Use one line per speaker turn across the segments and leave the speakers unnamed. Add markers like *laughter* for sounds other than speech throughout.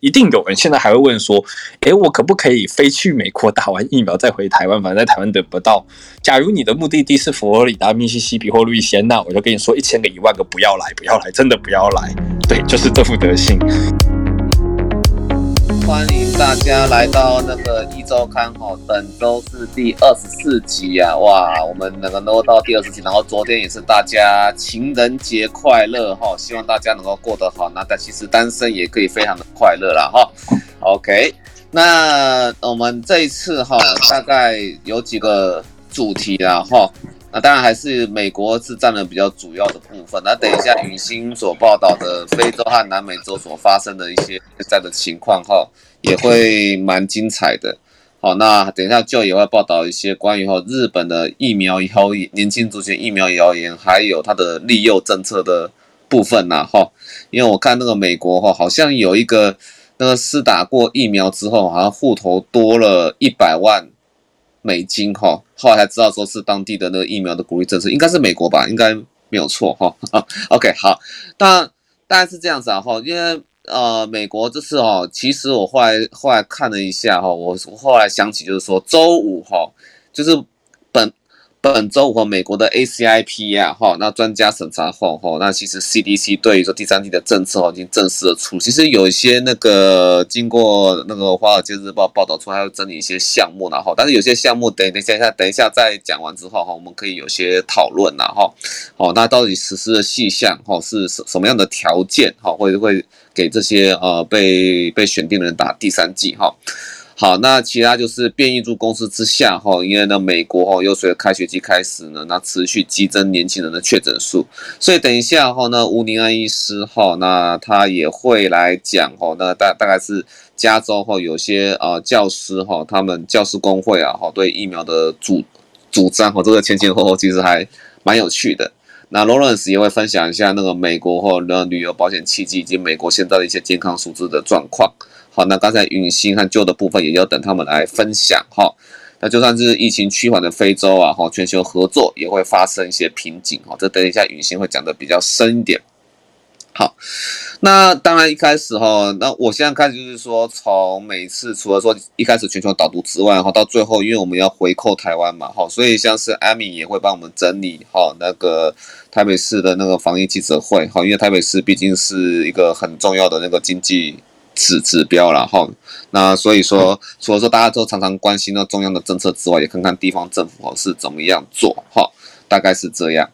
一定有人现在还会问说，诶，我可不可以飞去美国打完疫苗再回台湾？反正在台湾得不到。假如你的目的地是佛罗里达、密西西比或路易斯安那，我就跟你说一千个、一万个不要来，不要来，真的不要来。对，就是这副德行。
欢迎大家来到那个一周刊哈，本周是第二十四集啊，哇，我们两个都到第二十集，然后昨天也是大家情人节快乐哈，希望大家能够过得好，那但其实单身也可以非常的快乐啦哈。OK，那我们这一次哈，大概有几个主题啦哈。那当然还是美国是占了比较主要的部分。那等一下允欣所报道的非洲和南美洲所发生的一些现在的情况哈，也会蛮精彩的。好，那等一下就也会报道一些关于哈日本的疫苗谣言、年轻族群疫苗谣言，还有它的利诱政策的部分呐哈。因为我看那个美国哈，好像有一个那个施打过疫苗之后，好像户头多了一百万。美金哈，后来才知道说是当地的那个疫苗的鼓励政策，应该是美国吧，应该没有错哈。*laughs* OK，好，那大概是这样子啊哈，因为呃，美国这次哦，其实我后来后来看了一下哈，我我后来想起就是说周五哈，就是本。周和美国的 ACIP 呀，哈，那专家审查后，哈，那其实 CDC 对于说第三剂的政策已经正式的出，其实有一些那个经过那个华尔街日报报道出来，要整理一些项目，然后，但是有些项目等等一下，等一下再讲完之后，哈，我们可以有些讨论，然后，好，那到底实施的细项，哈，是什什么样的条件，哈，会会给这些呃被被选定的人打第三剂，哈。好，那其他就是变异株公司之下哈，因为呢，美国哈又随着开学季开始呢，那持续激增年轻人的确诊数，所以等一下哈，那吴宁安医师哈，那他也会来讲哈，那大大概是加州哈有些啊教师哈，他们教师工会啊哈对疫苗的主主张哈，这个前前后后其实还蛮有趣的。那 Lawrence 也会分享一下那个美国哈那旅游保险契机以及美国现在的一些健康数字的状况。好，那刚才允欣和旧的部分也要等他们来分享哈。那就算是疫情趋缓的非洲啊，哈，全球合作也会发生一些瓶颈哈。这等一下允欣会讲的比较深一点。好，那当然一开始哈，那我现在开始就是说，从每次除了说一开始全球导读之外哈，到最后因为我们要回扣台湾嘛，哈，所以像是艾米也会帮我们整理哈那个台北市的那个防疫记者会哈，因为台北市毕竟是一个很重要的那个经济。指指标了哈，那所以说，除了说大家都常常关心那中央的政策之外，也看看地方政府是怎么样做哈，大概是这样。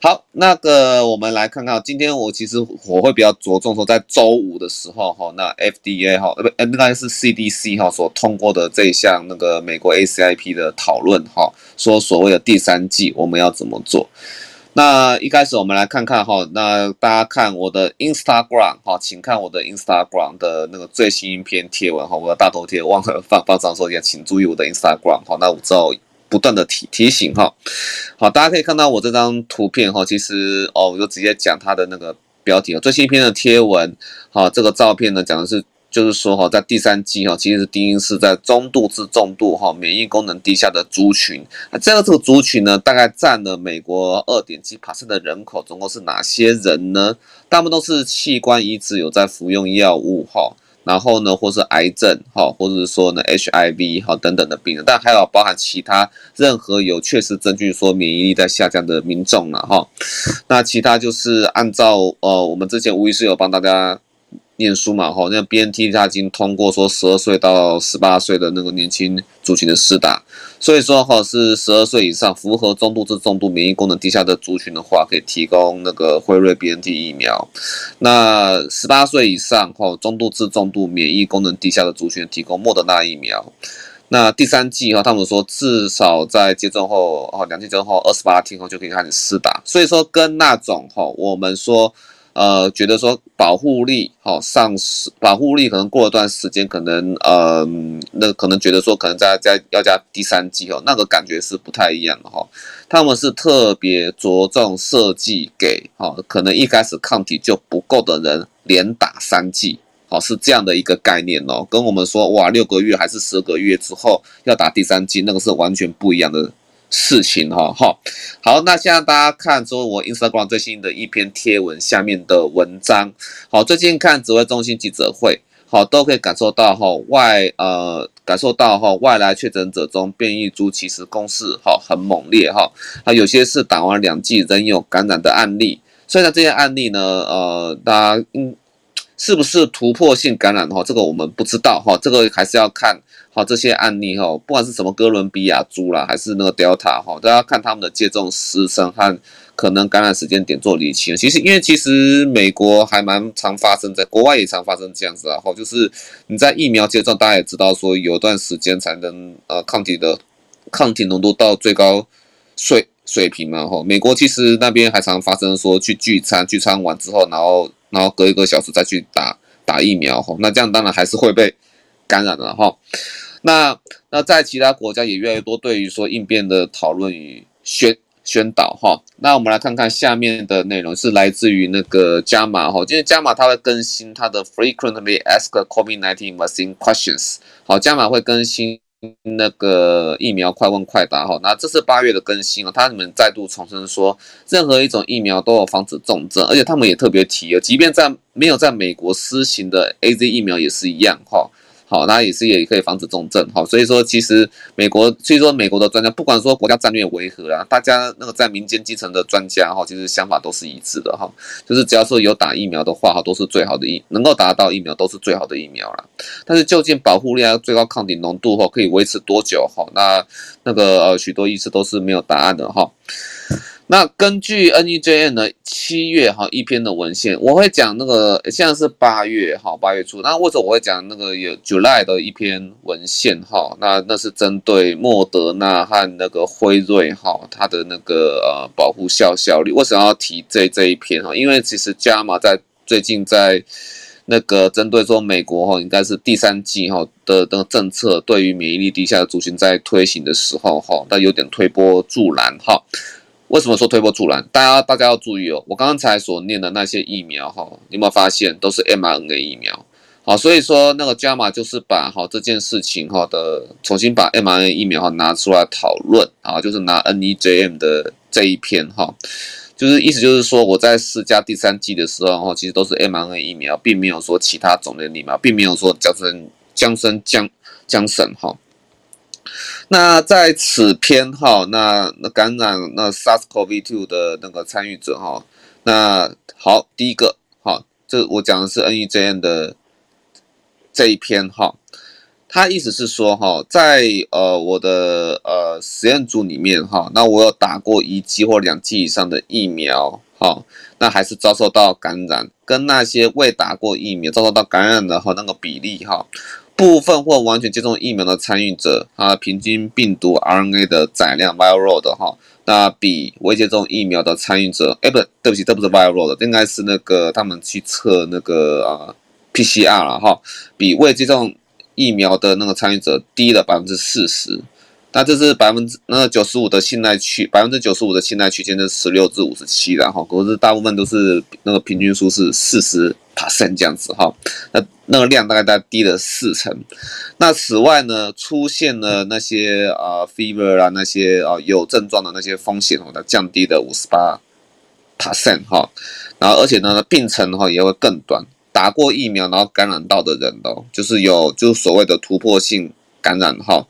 好，那个我们来看看，今天我其实我会比较着重说，在周五的时候哈，那 FDA 哈，呃不，应该是 CDC 哈所通过的这一项那个美国 ACIP 的讨论哈，说所谓的第三季我们要怎么做。那一开始我们来看看哈，那大家看我的 Instagram 哈，请看我的 Instagram 的那个最新一篇贴文哈，我的大头贴忘了放放上说一下，请注意我的 Instagram 哈，那我之后不断的提提醒哈，好，大家可以看到我这张图片哈，其实哦，我就直接讲它的那个标题啊，最新一篇的贴文，好，这个照片呢讲的是。就是说哈，在第三季哈，其实第一是在中度至重度哈免疫功能低下的族群。那这个这个族群呢，大概占了美国二点七 percent 的人口。总共是哪些人呢？大部分都是器官移植有在服用药物哈，然后呢，或是癌症哈，或者是说呢 HIV 哈等等的病人，但还有包含其他任何有确实证据说免疫力在下降的民众了哈。那其他就是按照呃，我们之前吴医师有帮大家。念书嘛，哈，那 BNT 它已经通过说十二岁到十八岁的那个年轻族群的施打，所以说哈是十二岁以上符合中度至重度免疫功能低下的族群的话，可以提供那个辉瑞 BNT 疫苗。那十八岁以上哈中度至重度免疫功能低下的族群提供莫德纳疫苗。那第三剂哈，他们说至少在接种后哦两剂之后二十八天后就可以开始施打，所以说跟那种哈我们说。呃，觉得说保护力好丧失，保护力可能过了段时间，可能呃，那可能觉得说可能再再要加第三剂哦，那个感觉是不太一样的哈。他们是特别着重设计给哈，可能一开始抗体就不够的人连打三剂，好是这样的一个概念哦，跟我们说哇六个月还是十个月之后要打第三剂，那个是完全不一样的。事情哈哈。好，那现在大家看说，我 Instagram 最新的一篇贴文下面的文章，好，最近看指挥中心记者会，好，都可以感受到哈外呃感受到哈外来确诊者中变异株其实攻势哈很猛烈哈，啊有些是打完两剂仍有感染的案例，虽然这些案例呢呃大家嗯是不是突破性感染哈这个我们不知道哈，这个还是要看好这些案例哈，不管是什么哥伦比亚株啦还是那个 Delta 哈，都要看他们的接种时程和。可能感染时间点做厘清，其实因为其实美国还蛮常发生，在国外也常发生这样子啊，哈，就是你在疫苗接种，大家也知道说有段时间才能呃抗体的抗体浓度到最高水水平嘛，哈，美国其实那边还常发生说去聚餐，聚餐完之后，然后然后隔一个小时再去打打疫苗，哈，那这样当然还是会被感染了哈。那那在其他国家也越来越多对于说应变的讨论与宣。宣导哈，那我们来看看下面的内容是来自于那个加码哈，因为加码它会更新它的 Frequently Asked COVID-19 Vaccine Questions，好加码会更新那个疫苗快问快答哈，那这是八月的更新啊，他们再度重申说，任何一种疫苗都有防止重症，而且他们也特别提了，即便在没有在美国施行的 AZ 疫苗也是一样哈。好，那也是也可以防止重症，好，所以说其实美国，所以说美国的专家，不管说国家战略为何啊，大家那个在民间基层的专家哈，其实想法都是一致的哈，就是只要说有打疫苗的话哈，都是最好的疫，能够打到疫苗都是最好的疫苗啦。但是究竟保护力啊，最高抗体浓度哈，可以维持多久哈？那那个呃，许多医师都是没有答案的哈。那根据 NEJM 的七月哈一篇的文献，我会讲那个现在是八月哈八月初，那为什么我会讲那个有 July 的一篇文献哈？那那是针对莫德纳和那个辉瑞哈它的那个呃保护效效率，为什么要提这这一篇哈？因为其实加码在最近在那个针对说美国哈应该是第三季哈的的政策，对于免疫力低下的族群在推行的时候哈，那有点推波助澜哈。为什么说推波助澜？大家大家要注意哦，我刚才所念的那些疫苗哈，有没有发现都是 mRNA 疫苗？好，所以说那个 JAMA 就是把哈这件事情哈的重新把 mRNA 疫苗哈拿出来讨论啊，就是拿 NEJM 的这一篇哈，就是意思就是说我在施加第三剂的时候哈，其实都是 mRNA 疫苗，并没有说其他种类疫苗，并没有说叫成江森江江省哈。那在此篇哈，那那感染那 SARS-CoV-2 的那个参与者哈，那好，第一个哈，这我讲的是 NEJM 的这一篇哈，他意思是说哈，在呃我的呃实验组里面哈，那我有打过一剂或两剂以上的疫苗哈，那还是遭受到感染，跟那些未打过疫苗遭受到感染的哈那个比例哈。部分或完全接种疫苗的参与者，啊，平均病毒 RNA 的载量 viral 的哈，那比未接种疫苗的参与者，哎，不对不起，这不是 viral load，应该是那个他们去测那个啊 PCR 了哈，比未接种疫苗的那个参与者低了百分之四十。那这是百分之那九十五的信赖区，百分之九十五的信赖区间是十六至五十七，然后可是大部分都是那个平均数是四十 percent 这样子哈。那那个量大概在低了四成。那此外呢，出现了那些啊、fever 啊那些啊有症状的那些风险，它降低了五十八 percent 哈。然后而且呢，病程哈也会更短。打过疫苗然后感染到的人哦，就是有就是所谓的突破性感染哈。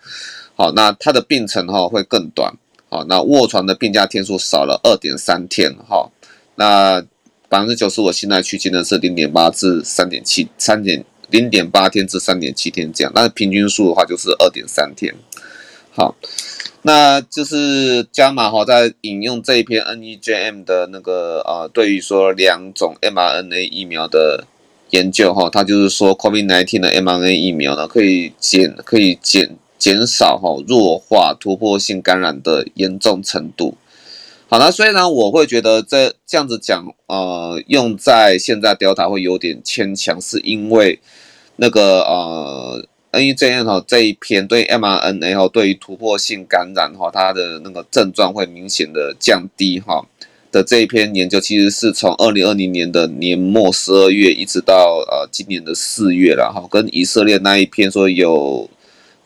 好，那它的病程哈会更短，好，那卧床的病假天数少了二点三天，哈，那百分之九十五信赖区间呢是零点八至三点七，三点零点八天至三点七天这样，那平均数的话就是二点三天，好，那就是加码哈在引用这一篇 NEJM 的那个呃，对于说两种 mRNA 疫苗的研究哈，它就是说 COVID-19 的 mRNA 疫苗呢可以减可以减。减少哈弱化突破性感染的严重程度。好，那虽然我会觉得这这样子讲，呃，用在现在 Delta 会有点牵强，是因为那个呃，NEJM 哈这一篇对 mRNA 哈对于突破性感染哈它的那个症状会明显的降低哈的这一篇研究，其实是从二零二零年的年末十二月一直到呃今年的四月了哈，跟以色列那一篇说有。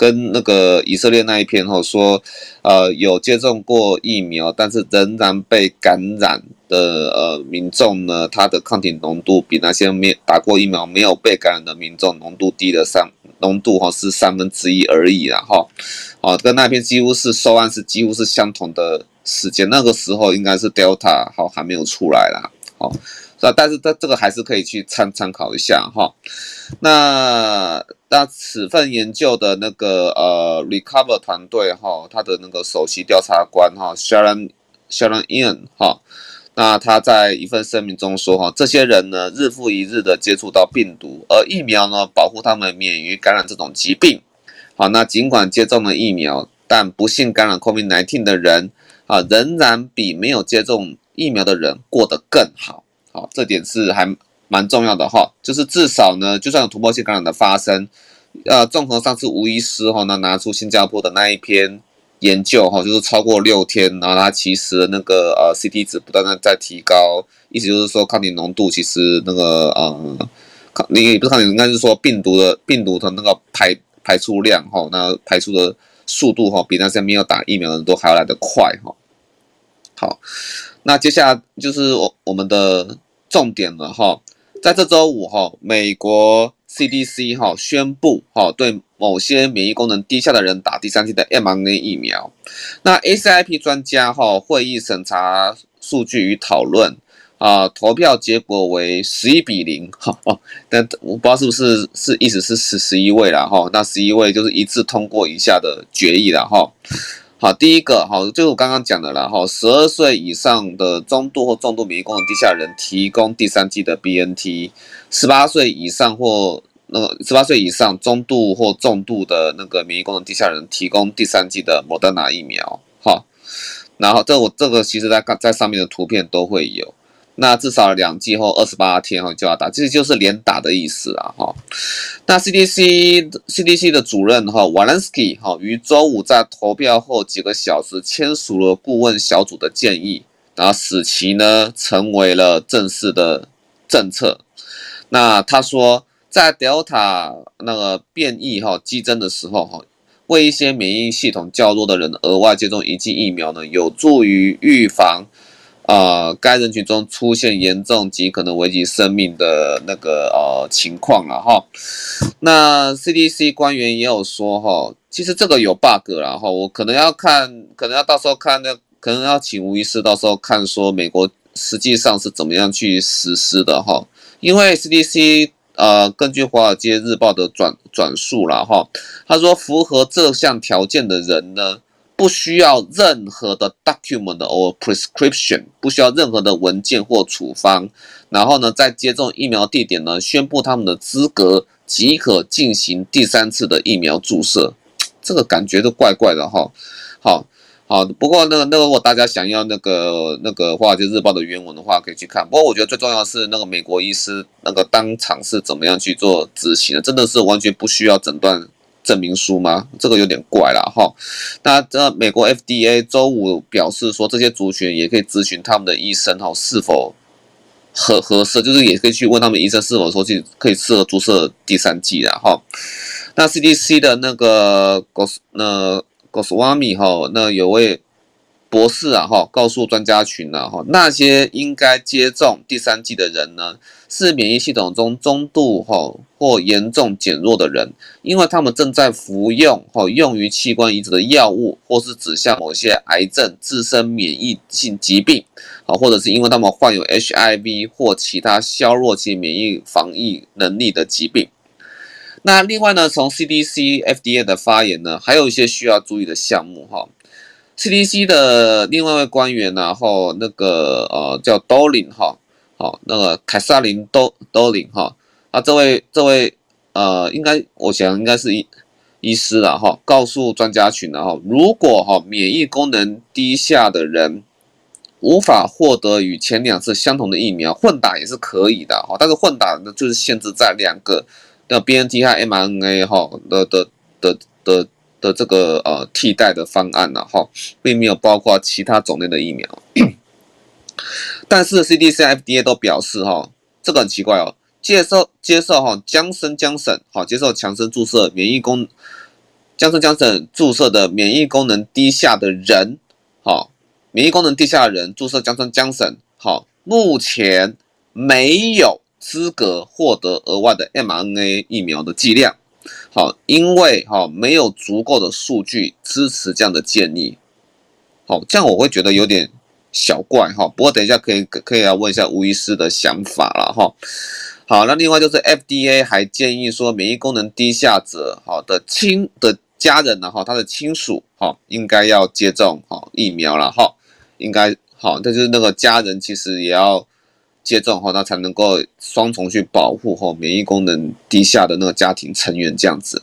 跟那个以色列那一篇哈说，呃，有接种过疫苗，但是仍然被感染的呃民众呢，他的抗体浓度比那些没打过疫苗没有被感染的民众浓度低了三浓度哈是三分之一而已啦哈，哦，跟那篇几乎是受案是几乎是相同的时间，那个时候应该是 Delta 好还没有出来啦，好。但是这这个还是可以去参参考一下哈。那那此份研究的那个呃 Recover 团队哈，他的那个首席调查官哈 Sharon Sharon Ian 哈，那他在一份声明中说哈，这些人呢日复一日的接触到病毒，而疫苗呢保护他们免于感染这种疾病。好，那尽管接种了疫苗，但不幸感染 COVID-19 的人啊，仍然比没有接种疫苗的人过得更好。好，这点是还蛮重要的哈，就是至少呢，就算有突破性感染的发生，呃，综合上次吴医师哈，那拿出新加坡的那一篇研究哈，就是超过六天，然后它其实那个呃 CT 值不断的在提高，意思就是说抗体浓度其实那个呃抗，你不是抗体，应该是说病毒的病毒的那个排排出量哈，那排出的速度哈，比那些没有打疫苗的人都还要来得快哈。好，那接下来就是我我们的。重点了哈，在这周五哈，美国 CDC 哈宣布哈，对某些免疫功能低下的人打第三剂的 mRNA 疫苗。那 ACIP 专家哈会议审查数据与讨论啊，投票结果为十一比零哈哦，但我不知道是不是是意思是十十一位了哈，那十一位就是一致通过以下的决议了哈。好，第一个好，就我刚刚讲的了哈，十二岁以上的中度或重度免疫功能低下人提供第三季的 BNT，十八岁以上或那个十八岁以上中度或重度的那个免疫功能低下人提供第三季的莫德纳疫苗，哈，然后这我这个其实在在上面的图片都会有。那至少两剂后二十八天后就要打，这就是连打的意思啊哈。那 CDC CDC 的主任哈 Walensky 哈于周五在投票后几个小时签署了顾问小组的建议，然后使其呢成为了正式的政策。那他说，在 Delta 那个变异哈激增的时候哈，为一些免疫系统较弱的人额外接种一剂疫苗呢，有助于预防。呃，该人群中出现严重及可能危及生命的那个呃情况了哈。那 CDC 官员也有说哈，其实这个有 bug 了哈，我可能要看，可能要到时候看那，可能要请吴医师到时候看说美国实际上是怎么样去实施的哈。因为 CDC 呃，根据《华尔街日报》的转转述了哈，他说符合这项条件的人呢。不需要任何的 document or prescription，不需要任何的文件或处方，然后呢，在接种疫苗地点呢，宣布他们的资格，即可进行第三次的疫苗注射。*tsk* 这个感觉都怪怪的哈。好，好，不过那个那个，如果大家想要那个那个华尔街日报的原文的话，可以去看。不过我觉得最重要的是那个美国医师那个当场是怎么样去做执行的，真的是完全不需要诊断。证明书吗？这个有点怪了哈。那这美国 FDA 周五表示说，这些族群也可以咨询他们的医生哈，是否合合适，就是也可以去问他们医生是否说去可以适合注射第三剂的哈。那 CDC 的那个 Gos 那 Goswami 哈，那有位。博士啊，哈，告诉专家群啊，哈，那些应该接种第三剂的人呢，是免疫系统中中度哈或严重减弱的人，因为他们正在服用哈用于器官移植的药物，或是指向某些癌症、自身免疫性疾病，啊，或者是因为他们患有 HIV 或其他削弱其免疫防御能力的疾病。那另外呢，从 CDC、FDA 的发言呢，还有一些需要注意的项目哈。CDC 的另外一位官员，然后那个呃叫 Dolin 哈，好，那个凯萨琳多 Dolin 哈，啊这位这位呃应该我想应该是医医师了哈，告诉专家群然后，如果哈免疫功能低下的人无法获得与前两次相同的疫苗，混打也是可以的哈，但是混打呢就是限制在两个的 B N T 和 M N A 哈的的的的。的这个呃替代的方案呢，哈，并没有包括其他种类的疫苗。但是 CDC、FDA 都表示哈，这个很奇怪哦，接受接受哈，强生强生哈，接受强生注射免疫功江森江森注射的免疫功能低下的人，好，免疫功能低下的人注射江森江森，好，目前没有资格获得额外的 mRNA 疫苗的剂量，好，因为哈没有足够的数据支持这样的建议，好，这样我会觉得有点小怪哈。不过等一下可以可以来问一下吴医师的想法了哈。好，那另外就是 FDA 还建议说，免疫功能低下者好的亲的家人呢哈，他的亲属哈应该要接种好疫苗了哈，应该好，但是那个家人其实也要。接种后，那才能够双重去保护后免疫功能低下的那个家庭成员这样子。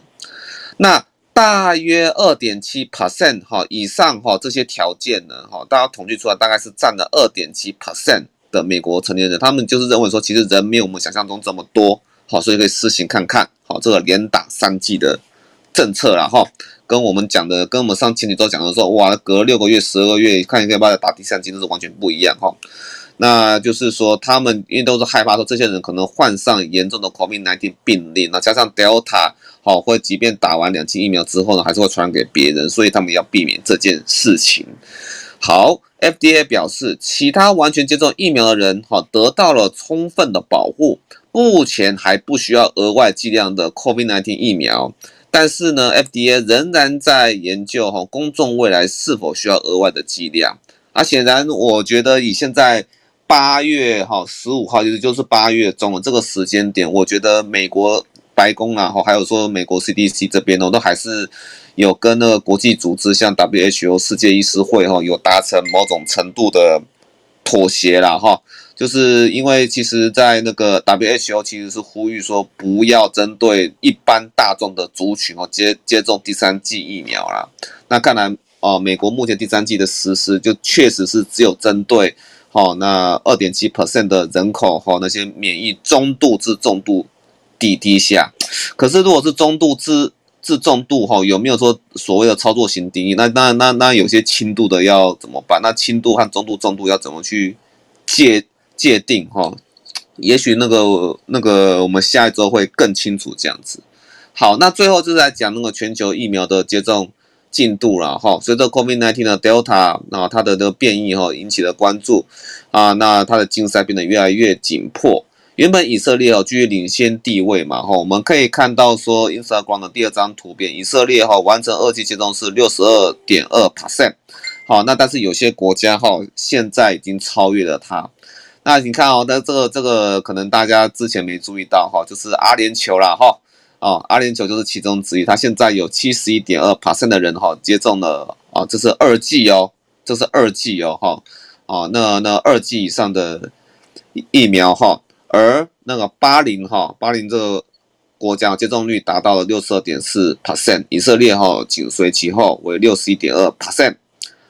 那大约二点七 percent 哈以上哈这些条件呢哈，大家统计出来大概是占了二点七 percent 的美国成年人，他们就是认为说，其实人没有我们想象中这么多，好，所以可以试行看看，好，这个连打三剂的政策啦哈，跟我们讲的，跟我们上前几周讲的说，哇，隔六个月、十二个月看一下要不要打第三剂，这是完全不一样哈。那就是说，他们因为都是害怕说这些人可能患上严重的 COVID-19 病例，那加上 Delta 好，或即便打完两剂疫苗之后呢，还是会传染给别人，所以他们要避免这件事情。好，FDA 表示，其他完全接种疫苗的人好得到了充分的保护，目前还不需要额外剂量的 COVID-19 疫苗，但是呢，FDA 仍然在研究哈公众未来是否需要额外的剂量。啊，显然我觉得以现在。八月哈十五号，其实就是八月中的这个时间点，我觉得美国白宫啊，哈，还有说美国 CDC 这边呢，都还是有跟那个国际组织，像 WHO 世界医师会哈，有达成某种程度的妥协啦哈。就是因为其实，在那个 WHO 其实是呼吁说，不要针对一般大众的族群哦接接种第三剂疫苗啦。那看来哦，美国目前第三剂的实施，就确实是只有针对。好，那二点七 percent 的人口哈，那些免疫中度至重度低低下，可是如果是中度至至重度哈，有没有说所谓的操作型定义？那那那那有些轻度的要怎么办？那轻度和中度、重度要怎么去界界定哈？也许那个那个我们下一周会更清楚这样子。好，那最后就是来讲那个全球疫苗的接种。进度了哈，随着 COVID-19 的 Delta 啊，它的这个变异哈引起了关注啊，那它的竞赛变得越来越紧迫。原本以色列哦居于领先地位嘛哈，我们可以看到说 Instagram 的第二张图片，以色列哈完成二剂接种是六十二点二 percent，好，那但是有些国家哈现在已经超越了它。那你看哦，那这个这个可能大家之前没注意到哈，就是阿联酋啦哈。哦，阿联酋就是其中之一，它现在有七十一点二 percent 的人哈接种了啊，这是二剂哦，这是二剂哦哈，哦那那二剂以上的疫苗哈，而那个巴林哈，巴林这个国家接种率达到了六十二点四 percent，以色列哈紧随其后为六十一点二 percent，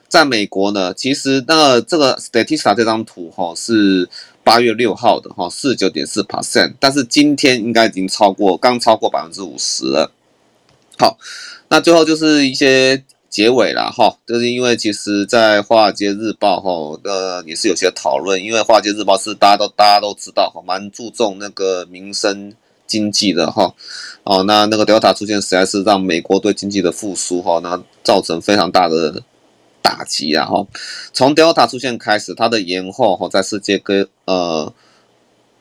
在美国呢，其实那个这个 Statista 这张图哈是。八月六号的哈，四十九点四 percent，但是今天应该已经超过，刚超过百分之五十了。好，那最后就是一些结尾了哈，就是因为其实，在华尔街日报哈，呃，也是有些讨论，因为华尔街日报是大家都大家都知道哈，蛮注重那个民生经济的哈。哦，那那个 Delta 出现，实在是让美国对经济的复苏哈，那造成非常大的。打击啊哈，从 Delta 出现开始，它的延后哈，在世界各呃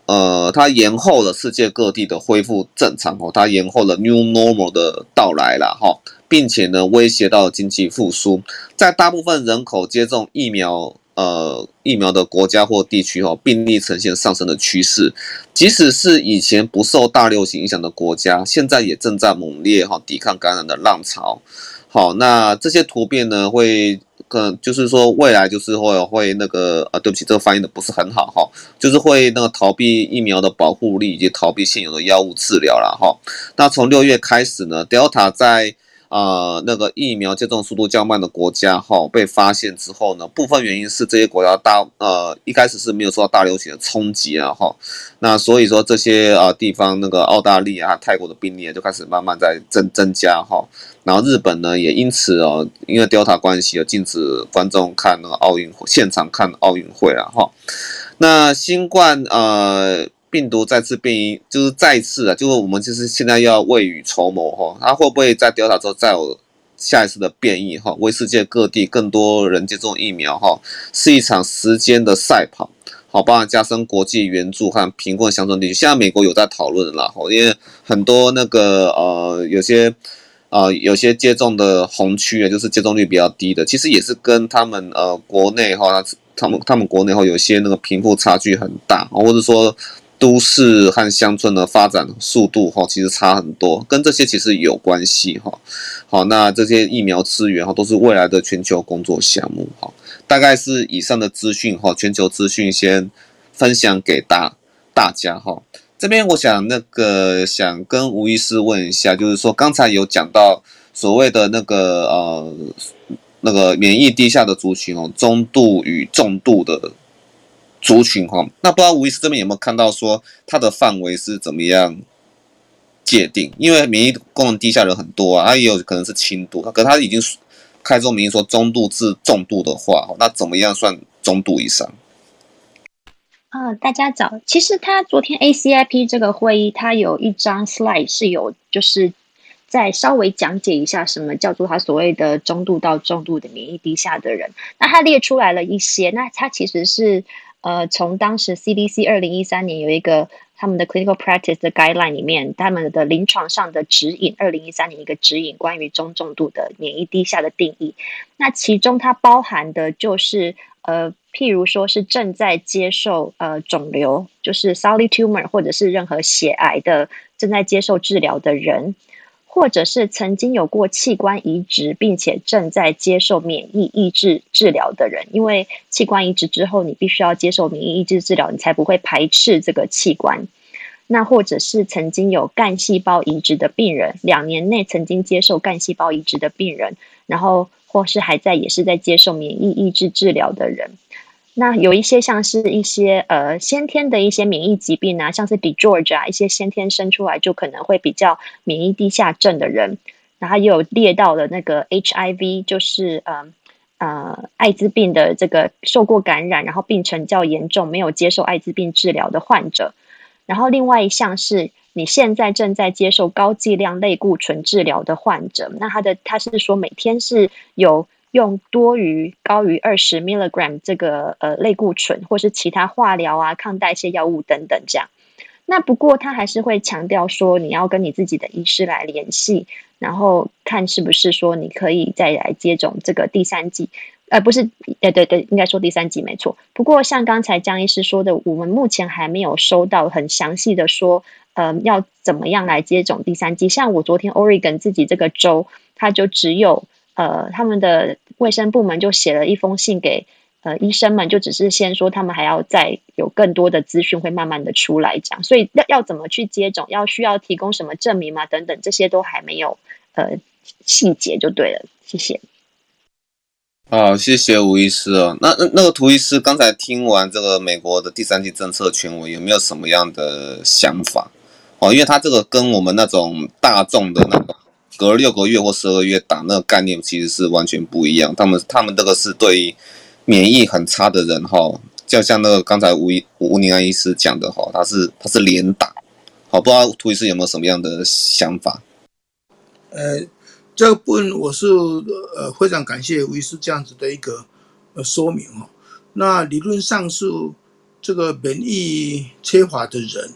呃，它延后了世界各地的恢复正常哦，它延后了 New Normal 的到来了哈，并且呢，威胁到经济复苏。在大部分人口接种疫苗呃疫苗的国家或地区哈，病例呈现上升的趋势。即使是以前不受大流行影响的国家，现在也正在猛烈哈抵抗感染的浪潮。好，那这些突变呢会。可就是说，未来就是会会那个啊，对不起，这个翻译的不是很好哈，就是会那个逃避疫苗的保护力以及逃避现有的药物治疗了哈。那从六月开始呢，Delta 在呃那个疫苗接种速度较慢的国家哈被发现之后呢，部分原因是这些国家大呃一开始是没有受到大流行的冲击啊哈。那所以说这些啊地方那个澳大利亚、泰国的病例就开始慢慢在增增加哈。然后日本呢，也因此哦，因为 Delta 关系，而禁止观众看那个奥运会现场看奥运会了哈。那新冠呃病毒再次变异，就是再次啊，就是我们就是现在要未雨绸缪哈，它会不会在 Delta 之后再有下一次的变异哈？为世界各地更多人接种疫苗哈，是一场时间的赛跑，好，帮加深国际援助和贫困乡村地区。现在美国有在讨论了哈，因为很多那个呃有些。啊、呃，有些接种的红区啊，就是接种率比较低的，其实也是跟他们呃国内哈，他们他们国内哈有些那个贫富差距很大，或者说都市和乡村的发展速度哈，其实差很多，跟这些其实有关系哈。好，那这些疫苗资源哈，都是未来的全球工作项目哈。大概是以上的资讯哈，全球资讯先分享给大大家哈。这边我想那个想跟吴医师问一下，就是说刚才有讲到所谓的那个呃那个免疫低下的族群哦，中度与重度的族群哈，那不知道吴医师这边有没有看到说它的范围是怎么样界定？因为免疫功能低下的人很多啊，它也有可能是轻度，可他已经开宗明义说中度至重度的话，那怎么样算中度以上？
啊、大家早。其实他昨天 ACIP 这个会议，他有一张 slide 是有，就是再稍微讲解一下什么叫做他所谓的中度到重度的免疫低下的人。那他列出来了一些，那他其实是呃从当时 CDC 二零一三年有一个他们的 clinical practice 的 guideline 里面，他们的临床上的指引，二零一三年一个指引关于中重度的免疫低下的定义。那其中它包含的就是呃。譬如说是正在接受呃肿瘤，就是 solid tumor 或者是任何血癌的正在接受治疗的人，或者是曾经有过器官移植并且正在接受免疫抑制治疗的人，因为器官移植之后你必须要接受免疫抑制治疗，你才不会排斥这个器官。那或者是曾经有干细胞移植的病人，两年内曾经接受干细胞移植的病人，然后或是还在也是在接受免疫抑制治疗的人。那有一些像是一些呃先天的一些免疫疾病啊，像是 DiGeorge 啊，一些先天生出来就可能会比较免疫低下症的人，然后也有列到了那个 HIV，就是呃呃艾滋病的这个受过感染，然后病程较严重，没有接受艾滋病治疗的患者。然后另外一项是你现在正在接受高剂量类固醇治疗的患者，那他的他是说每天是有。用多于高于二十 milligram 这个呃类固醇，或是其他化疗啊、抗代谢药物等等这样。那不过他还是会强调说，你要跟你自己的医师来联系，然后看是不是说你可以再来接种这个第三剂。呃，不是，呃对对，应该说第三剂没错。不过像刚才江医师说的，我们目前还没有收到很详细的说，呃，要怎么样来接种第三剂。像我昨天 Oregon 自己这个州，它就只有。呃，他们的卫生部门就写了一封信给呃医生们，就只是先说他们还要再有更多的资讯会慢慢的出来讲，所以要要怎么去接种，要需要提供什么证明吗？等等，这些都还没有呃细节就对了，谢谢。
好，谢谢吴医师哦。那那那个涂医师刚才听完这个美国的第三季政策全文，有没有什么样的想法？哦，因为他这个跟我们那种大众的那个。隔六个月或十二个月打那个概念其实是完全不一样。他们他们这个是对免疫很差的人哈，就像那个刚才吴吴宁安医师讲的哈，他是他是连打。好，不知道涂医师有没有什么样的想法？
呃，这个部分我是呃非常感谢吴医师这样子的一个呃说明哈。那理论上是这个免疫缺乏的人，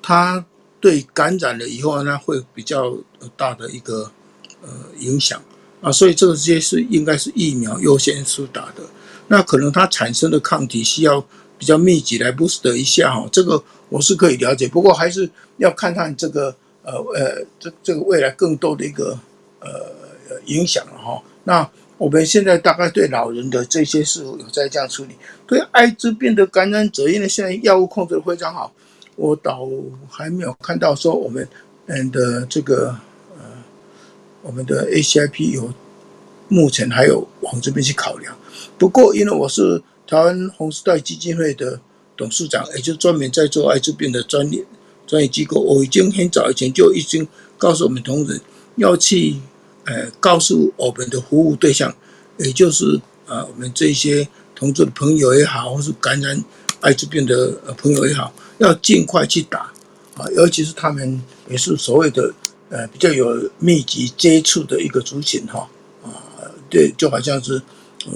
他。对感染了以后呢，会比较大的一个呃影响啊，所以这个这些是应该是疫苗优先施打的。那可能它产生的抗体需要比较密集来 boost 一下哈，这个我是可以了解。不过还是要看看这个呃呃这这个未来更多的一个呃影响了哈。那我们现在大概对老人的这些事有在这样处理，对艾滋病的感染者，因为现在药物控制的非常好。我倒还没有看到说我们嗯的这个呃我们的 ACIP 有目前还有往这边去考量。不过因为我是台湾红丝带基金会的董事长，也就是专门在做艾滋病的专业专业机构，我已经很早以前就已经告诉我们同仁要去呃告诉我们的服务对象，也就是啊我们这些同志的朋友也好，或是感染艾滋病的朋友也好，要尽快去打啊，尤其是他们也是所谓的呃比较有密集接触的一个族群哈啊，对，就好像是呃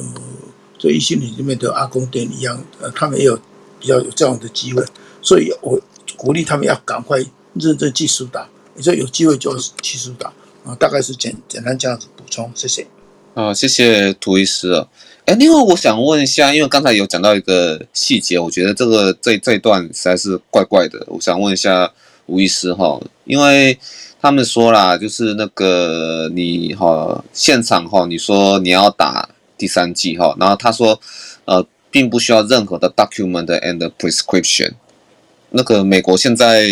这一心里面的阿公店一样，呃，他们也有比较有这样的机会，所以我鼓励他们要赶快认真去施打，你说有机会就去施打啊，大概是简简单这样子补充，谢谢。
啊，谢谢涂医师啊。哎，另外我想问一下，因为刚才有讲到一个细节，我觉得这个这这一段实在是怪怪的。我想问一下吴医师哈，因为他们说啦，就是那个你哈现场哈，你说你要打第三剂哈，然后他说呃，并不需要任何的 document and prescription。那个美国现在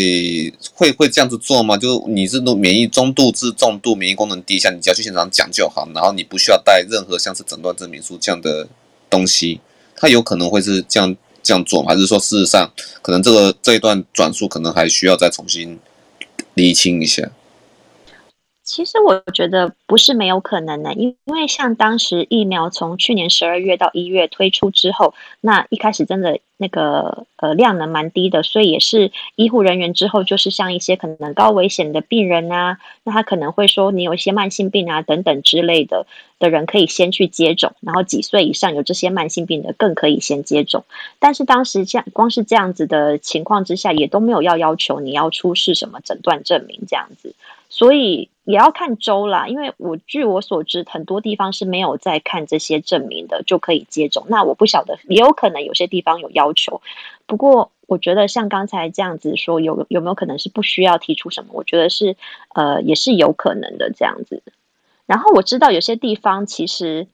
会会这样子做吗？就你是免疫中度至重度，免疫功能低下，你只要去现场讲就好，然后你不需要带任何像是诊断证明书这样的东西。他有可能会是这样这样做吗？还是说事实上可能这个这一段转述可能还需要再重新厘清一下？
其实我觉得不是没有可能的，因因为像当时疫苗从去年十二月到一月推出之后，那一开始真的那个呃量能蛮低的，所以也是医护人员之后就是像一些可能高危险的病人啊，那他可能会说你有一些慢性病啊等等之类的的人可以先去接种，然后几岁以上有这些慢性病的更可以先接种。但是当时这样光是这样子的情况之下，也都没有要要求你要出示什么诊断证明这样子。所以也要看州啦，因为我据我所知，很多地方是没有在看这些证明的就可以接种。那我不晓得，也有可能有些地方有要求。不过我觉得像刚才这样子说，有有没有可能是不需要提出什么？我觉得是呃也是有可能的这样子。然后我知道有些地方其实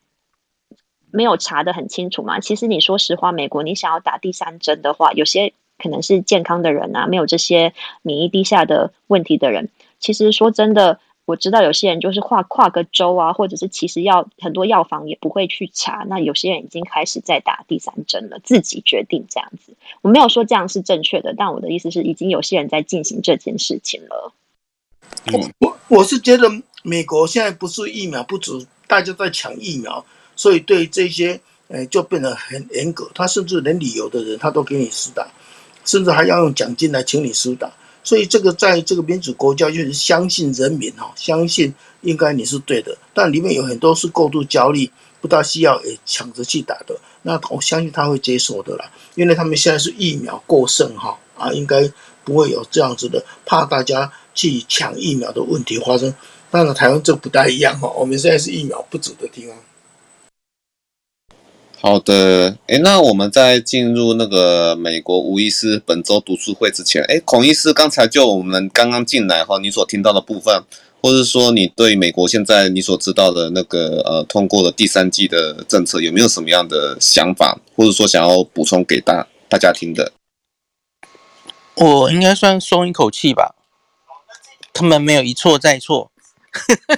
没有查得很清楚嘛。其实你说实话，美国你想要打第三针的话，有些可能是健康的人啊，没有这些免疫低下的问题的人。其实说真的，我知道有些人就是跨跨个州啊，或者是其实药很多药房也不会去查。那有些人已经开始在打第三针了，自己决定这样子。我没有说这样是正确的，但我的意思是，已经有些人在进行这件事情了。
我我我是觉得美国现在不是疫苗不足，大家在抢疫苗，所以对这些呃就变得很严格。他甚至连旅游的人他都给你施打，甚至还要用奖金来请你施打。所以这个在这个民主国家就是相信人民哈，相信应该你是对的，但里面有很多是过度焦虑，不大需要诶抢着去打的。那我相信他会接受的啦，因为他们现在是疫苗过剩哈啊，应该不会有这样子的怕大家去抢疫苗的问题发生。当然台湾这不太一样哈，我们现在是疫苗不足的地方。
好的，诶，那我们在进入那个美国吴医师本周读书会之前，诶，孔医师刚才就我们刚刚进来哈，你所听到的部分，或者说你对美国现在你所知道的那个呃通过了第三季的政策，有没有什么样的想法，或者说想要补充给大大家听的？
我应该算松一口气吧，他们没有一错再错，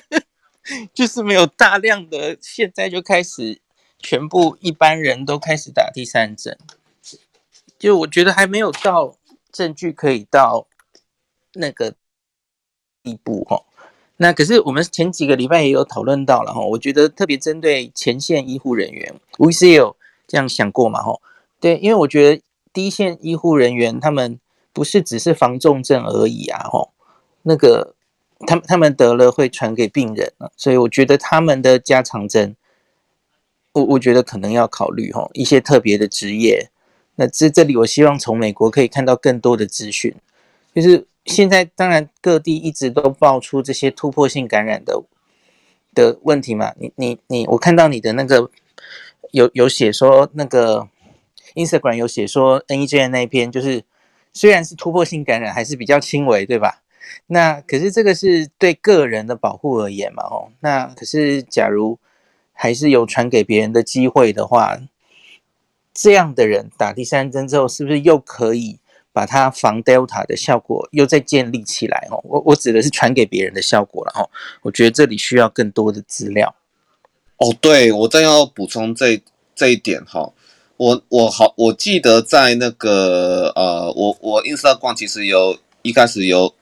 *laughs* 就是没有大量的现在就开始。全部一般人都开始打第三针，就我觉得还没有到证据可以到那个地步哈。那可是我们前几个礼拜也有讨论到了哈，我觉得特别针对前线医护人员，吴医师也有这样想过嘛哈？对，因为我觉得第一线医护人员他们不是只是防重症而已啊哈，那个他们他们得了会传给病人啊，所以我觉得他们的加长针。我我觉得可能要考虑哈一些特别的职业，那这这里我希望从美国可以看到更多的资讯，就是现在当然各地一直都爆出这些突破性感染的的问题嘛，你你你我看到你的那个有有写说那个 Instagram 有写说 NEJ 那一篇，就是虽然是突破性感染还是比较轻微对吧？那可是这个是对个人的保护而言嘛哦，那可是假如。还是有传给别人的机会的话，这样的人打第三针之后，是不是又可以把他防 Delta 的效果又再建立起来？哦，我我指的是传给别人的效果了哈。我觉得这里需要更多的资料。
哦，对，我正要补充这这一点哈。我我好，我记得在那个呃，我我 Instagram 其实有一开始有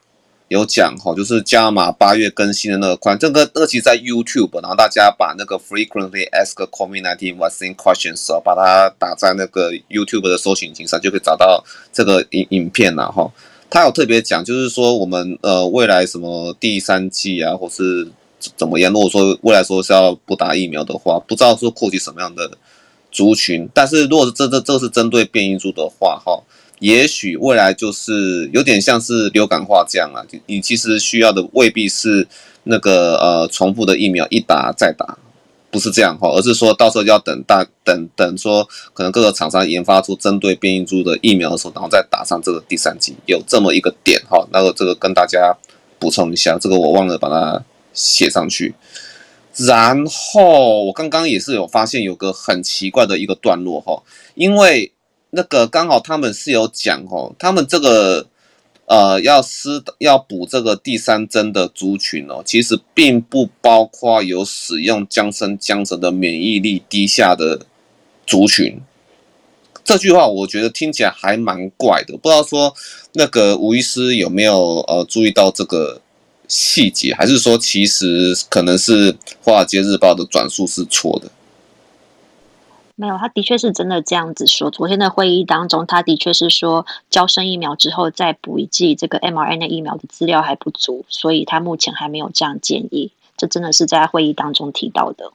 有讲哈，就是加码八月更新的那个款，这个那个其实在 YouTube，然后大家把那个 Frequently Asked COVID-19 Vaccine Questions 把它打在那个 YouTube 的搜寻引擎上，就可以找到这个影影片了哈。他有特别讲，就是说我们呃未来什么第三季啊，或是怎么样，如果说未来说是要不打疫苗的话，不知道说扩及什么样的族群，但是如果是这这这是针对变异株的话哈。也许未来就是有点像是流感化这样啊，你其实需要的未必是那个呃重复的疫苗一打再打，不是这样哈，而是说到时候要等大等等说可能各个厂商研发出针对变异株的疫苗的时候，然后再打上这个第三剂，有这么一个点哈。那个这个跟大家补充一下，这个我忘了把它写上去。然后我刚刚也是有发现有个很奇怪的一个段落哈，因为。那个刚好他们是有讲哦，他们这个呃要施要补这个第三针的族群哦，其实并不包括有使用强生强生的免疫力低下的族群。这句话我觉得听起来还蛮怪的，不知道说那个吴医师有没有呃注意到这个细节，还是说其实可能是华尔街日报的转述是错的？
没有，他的确是真的这样子说。昨天的会议当中，他的确是说，交生疫苗之后再补一剂这个 mRNA 疫苗的资料还不足，所以他目前还没有这样建议。这真的是在会议当中提到的。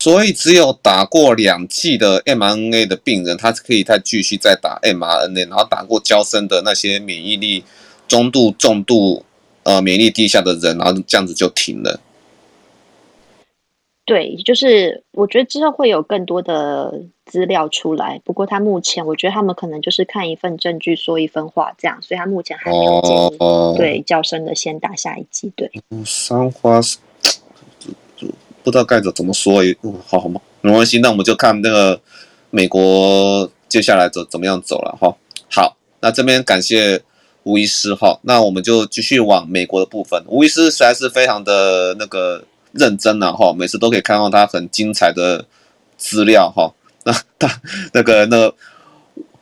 所以，只有打过两剂的 mRNA 的病人，他是可以再继续再打 mRNA，然后打过娇生的那些免疫力中度、重度呃免疫力低下的人，然后这样子就停了。
对，就是我觉得之后会有更多的资料出来。不过他目前，我觉得他们可能就是看一份证据说一分话这样，所以他目前还没有建议、哦、对较深的先打下一剂。对，
三花是不知道该怎么说，好好吗？没关系，那我们就看那个美国接下来怎怎么样走了哈。好，那这边感谢吴医师哈，那我们就继续往美国的部分。吴医师实在是非常的那个。认真了哈，每次都可以看到他很精彩的资料哈。*laughs* 那他那个那个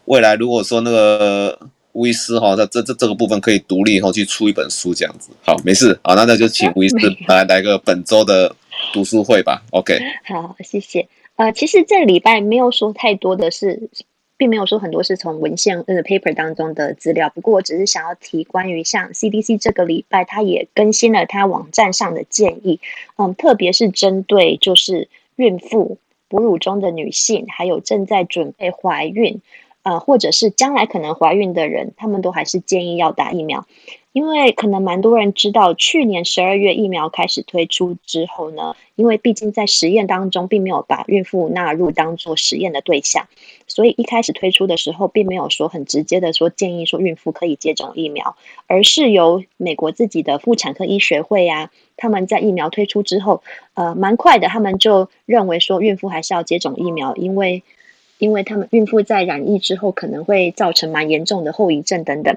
未来如果说那个吴医师哈，在这这这个部分可以独立以后去出一本书这样子。好，没事，好，那那就请吴医师来来个本周的读书会吧。OK，
好，谢谢。呃，其实这礼拜没有说太多的事。并没有说很多是从文献呃 paper 当中的资料，不过我只是想要提关于像 CDC 这个礼拜，它也更新了它网站上的建议，嗯，特别是针对就是孕妇、哺乳中的女性，还有正在准备怀孕，呃，或者是将来可能怀孕的人，他们都还是建议要打疫苗。因为可能蛮多人知道，去年十二月疫苗开始推出之后呢，因为毕竟在实验当中并没有把孕妇纳入当做实验的对象，所以一开始推出的时候，并没有说很直接的说建议说孕妇可以接种疫苗，而是由美国自己的妇产科医学会呀、他们在疫苗推出之后，呃，蛮快的，他们就认为说孕妇还是要接种疫苗，因为因为他们孕妇在染疫之后可能会造成蛮严重的后遗症等等，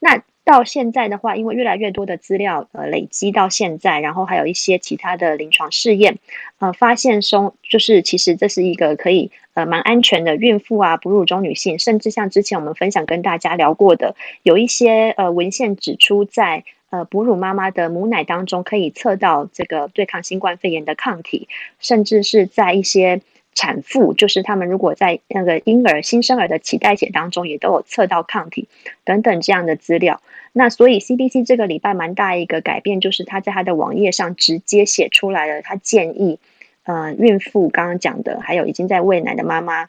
那。到现在的话，因为越来越多的资料呃累积到现在，然后还有一些其他的临床试验，呃，发现说就是其实这是一个可以呃蛮安全的孕妇啊，哺乳中女性，甚至像之前我们分享跟大家聊过的，有一些呃文献指出在呃哺乳妈妈的母奶当中可以测到这个对抗新冠肺炎的抗体，甚至是在一些。产妇就是他们，如果在那个婴儿新生儿的脐带血当中也都有测到抗体等等这样的资料。那所以 CDC 这个礼拜蛮大一个改变，就是他在他的网页上直接写出来了，他建议，呃，孕妇刚刚讲的，还有已经在喂奶的妈妈。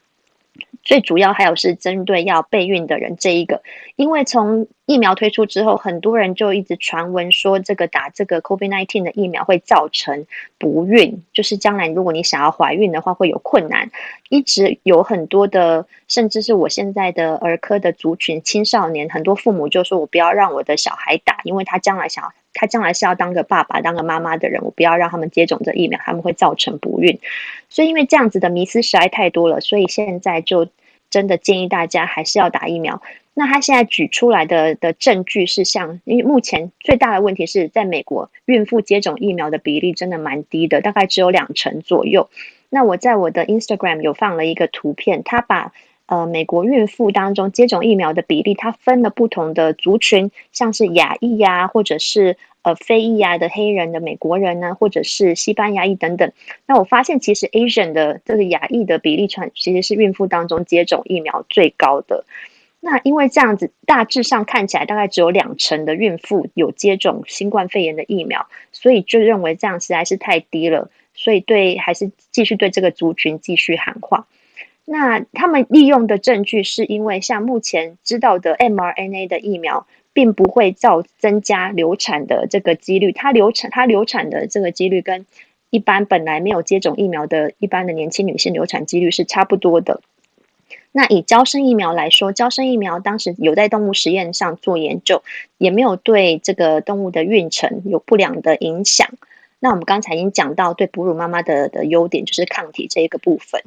最主要还有是针对要备孕的人这一个，因为从疫苗推出之后，很多人就一直传闻说这个打这个 COVID-19 的疫苗会造成不孕，就是将来如果你想要怀孕的话会有困难。一直有很多的，甚至是我现在的儿科的族群青少年，很多父母就说我不要让我的小孩打，因为他将来想要。他将来是要当个爸爸、当个妈妈的人，我不要让他们接种这疫苗，他们会造成不孕。所以，因为这样子的迷思实在太多了，所以现在就真的建议大家还是要打疫苗。那他现在举出来的的证据是像，因为目前最大的问题是在美国，孕妇接种疫苗的比例真的蛮低的，大概只有两成左右。那我在我的 Instagram 有放了一个图片，他把呃美国孕妇当中接种疫苗的比例，它分了不同的族群，像是亚裔呀，或者是呃非裔呀的黑人的美国人呢，或者是西班牙裔等等。那我发现其实 Asian 的这个亚裔的比例，传其实是孕妇当中接种疫苗最高的。那因为这样子，大致上看起来大概只有两成的孕妇有接种新冠肺炎的疫苗，所以就认为这样实在是太低了，所以对还是继续对这个族群继续喊话。那他们利用的证据是因为像目前知道的 mRNA 的疫苗，并不会造增加流产的这个几率，它流产它流产的这个几率跟一般本来没有接种疫苗的一般的年轻女性流产几率是差不多的。那以娇生疫苗来说，娇生疫苗当时有在动物实验上做研究，也没有对这个动物的孕程有不良的影响。那我们刚才已经讲到对哺乳妈妈的的优点，就是抗体这一个部分。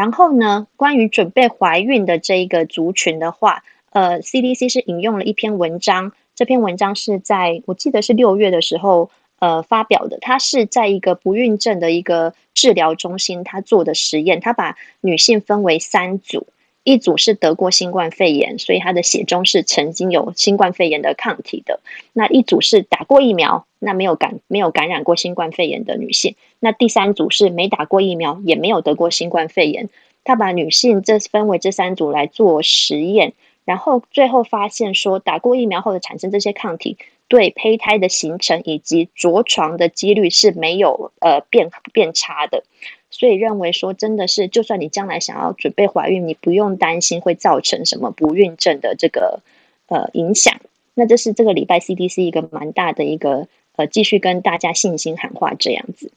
然后呢，关于准备怀孕的这一个族群的话，呃，CDC 是引用了一篇文章，这篇文章是在我记得是六月的时候。呃，发表的，它是在一个不孕症的一个治疗中心，它做的实验，它把女性分为三组，一组是得过新冠肺炎，所以他的血中是曾经有新冠肺炎的抗体的；那一组是打过疫苗，那没有感没有感染过新冠肺炎的女性；那第三组是没打过疫苗，也没有得过新冠肺炎。他把女性这分为这三组来做实验，然后最后发现说，打过疫苗后的产生这些抗体。对胚胎的形成以及着床的几率是没有呃变变差的，所以认为说真的是，就算你将来想要准备怀孕，你不用担心会造成什么不孕症的这个呃影响。那这是这个礼拜 CDC 一个蛮大的一个呃继续跟大家信心喊话这样子。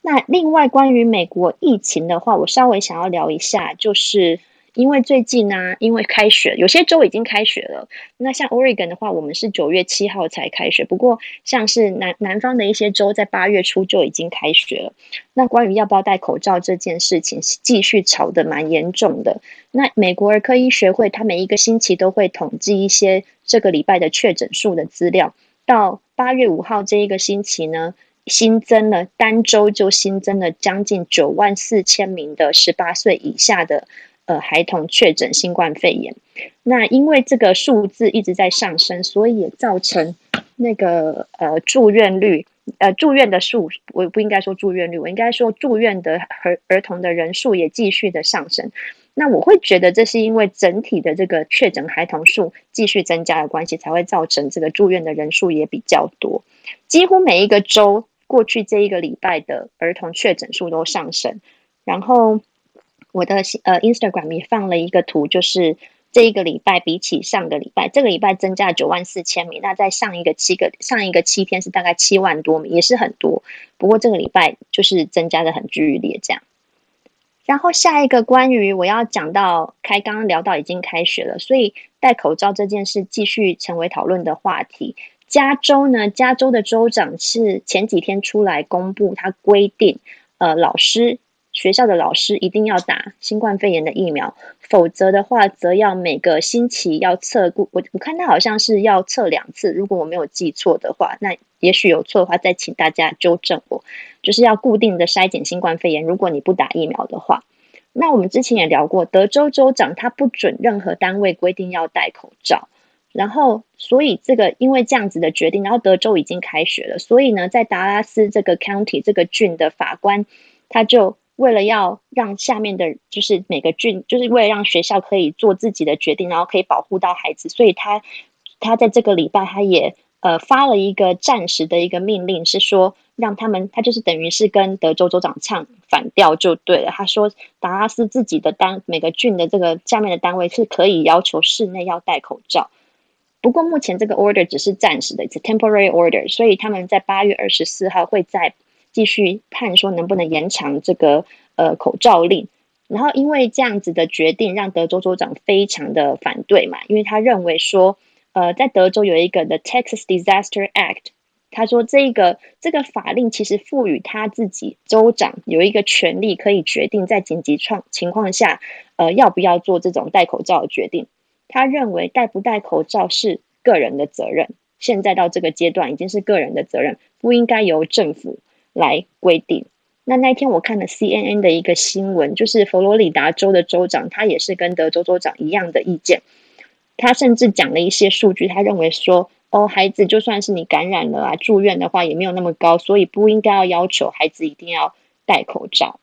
那另外关于美国疫情的话，我稍微想要聊一下，就是。因为最近呢、因为开学，有些州已经开学了。那像 Oregon 的话，我们是九月七号才开学。不过，像是南南方的一些州，在八月初就已经开学了。那关于要不要戴口罩这件事情，继续吵得蛮严重的。那美国儿科医学会，它每一个星期都会统计一些这个礼拜的确诊数的资料。到八月五号这一个星期呢，新增了单周就新增了将近九万四千名的十八岁以下的。呃，孩童确诊新冠肺炎，那因为这个数字一直在上升，所以也造成那个呃住院率，呃住院的数，我不应该说住院率，我应该说住院的儿儿童的人数也继续的上升。那我会觉得这是因为整体的这个确诊孩童数继续增加的关系，才会造成这个住院的人数也比较多。几乎每一个州过去这一个礼拜的儿童确诊数都上升，然后。我的呃 Instagram 也放了一个图，就是这一个礼拜比起上个礼拜，这个礼拜增加了九万四千米。那在上一个七个上一个七天是大概七万多米，也是很多。不过这个礼拜就是增加的很剧烈这样。然后下一个关于我要讲到开，刚刚聊到已经开学了，所以戴口罩这件事继续成为讨论的话题。加州呢，加州的州长是前几天出来公布，他规定呃老师。学校的老师一定要打新冠肺炎的疫苗，否则的话，则要每个星期要测过。我我看他好像是要测两次，如果我没有记错的话，那也许有错的话，再请大家纠正我。就是要固定的筛检新冠肺炎，如果你不打疫苗的话，那我们之前也聊过，德州州长他不准任何单位规定要戴口罩，然后所以这个因为这样子的决定，然后德州已经开学了，所以呢，在达拉斯这个 county 这个郡的法官他就。为了要让下面的，就是每个郡，就是为了让学校可以做自己的决定，然后可以保护到孩子，所以他他在这个礼拜，他也呃发了一个暂时的一个命令，是说让他们，他就是等于是跟德州州长唱反调就对了。他说达拉斯自己的单每个郡的这个下面的单位是可以要求室内要戴口罩，不过目前这个 order 只是暂时的，it's temporary order，所以他们在八月二十四号会在。继续看说能不能延长这个呃口罩令，然后因为这样子的决定让德州州长非常的反对嘛，因为他认为说呃在德州有一个 The Texas Disaster Act，他说这个这个法令其实赋予他自己州长有一个权利可以决定在紧急状情况下呃要不要做这种戴口罩的决定，他认为戴不戴口罩是个人的责任，现在到这个阶段已经是个人的责任，不应该由政府来规定，那那天我看了 CNN 的一个新闻，就是佛罗里达州的州长，他也是跟德州州长一样的意见。他甚至讲了一些数据，他认为说，哦，孩子就算是你感染了啊，住院的话也没有那么高，所以不应该要要求孩子一定要戴口罩。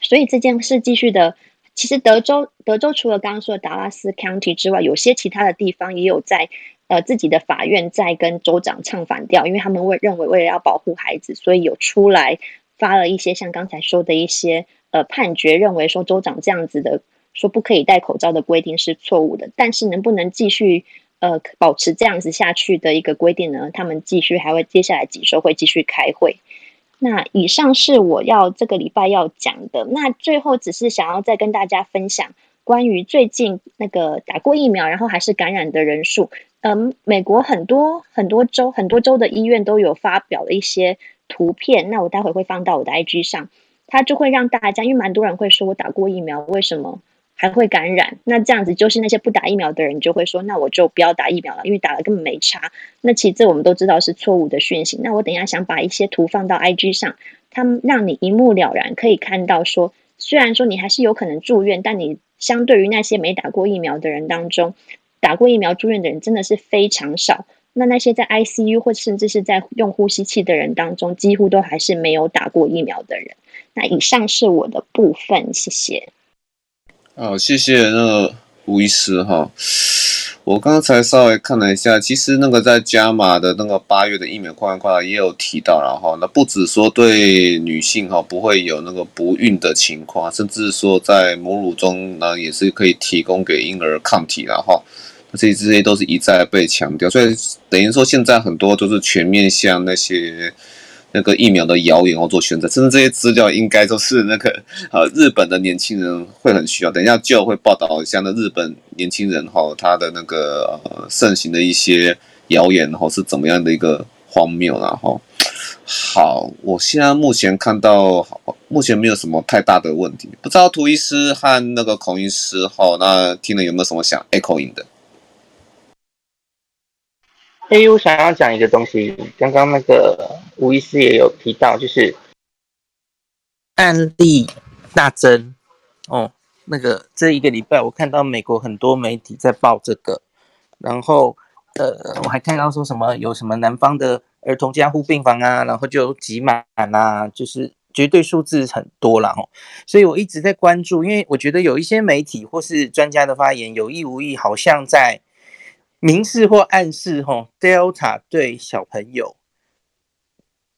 所以这件事继续的，其实德州德州除了刚刚说的达拉斯 County 之外，有些其他的地方也有在呃自己的法院在跟州长唱反调，因为他们为认为为了要保护孩子，所以有出来。发了一些像刚才说的一些呃判决，认为说州长这样子的说不可以戴口罩的规定是错误的，但是能不能继续呃保持这样子下去的一个规定呢？他们继续还会接下来几周会继续开会。那以上是我要这个礼拜要讲的。那最后只是想要再跟大家分享关于最近那个打过疫苗然后还是感染的人数。嗯、美国很多很多州很多州的医院都有发表了一些。图片，那我待会会放到我的 IG 上，它就会让大家，因为蛮多人会说我打过疫苗，为什么还会感染？那这样子就是那些不打疫苗的人就会说，那我就不要打疫苗了，因为打了根本没差。那其实这我们都知道是错误的讯息。那我等一下想把一些图放到 IG 上，他们让你一目了然可以看到说，虽然说你还是有可能住院，但你相对于那些没打过疫苗的人当中，打过疫苗住院的人真的是非常少。那那些在 ICU 或甚至是在用呼吸器的人当中，几乎都还是没有打过疫苗的人。那以上是我的部分，谢谢。
好，谢谢那个吴医师哈。我刚才稍微看了一下，其实那个在加码的那个八月的疫苗快快也有提到，然后那不止说对女性哈不会有那个不孕的情况，甚至说在母乳中呢也是可以提供给婴儿抗体，然后。这些这些都是一再被强调，所以等于说现在很多都是全面向那些那个疫苗的谣言哦做宣传，甚至这些资料应该都是那个呃日本的年轻人会很需要。等一下就会报道一下那日本年轻人哈他的那个呃盛行的一些谣言哈是怎么样的一个荒谬然后好，我现在目前看到目前没有什么太大的问题，不知道涂医师和那个孔医师哈那听了有没有什么想 echoing 的？
哎，我想要讲一个东西，刚刚那个吴医师也有提到，就是案例大增哦。那个这一个礼拜，我看到美国很多媒体在报这个，然后呃，我还看到说什么有什么南方的儿童加护病房啊，然后就挤满啊，就是绝对数字很多了哦。所以我一直在关注，因为我觉得有一些媒体或是专家的发言，有意无意好像在。明示或暗示，吼，Delta 对小朋友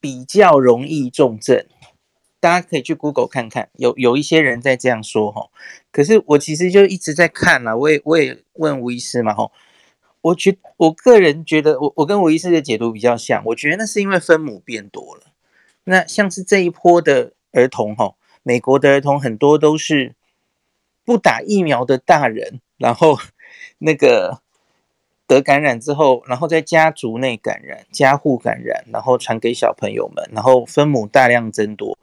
比较容易重症，大家可以去 Google 看看，有有一些人在这样说，吼。可是我其实就一直在看了，我也我也问吴医师嘛，吼，我觉我个人觉得，我我跟吴医师的解读比较像，我觉得那是因为分母变多了。那像是这一波的儿童，吼，美国的儿童很多都是不打疫苗的大人，然后那个。得感染之后，然后在家族内感染、家户感染，然后传给小朋友们，然后分母大量增多。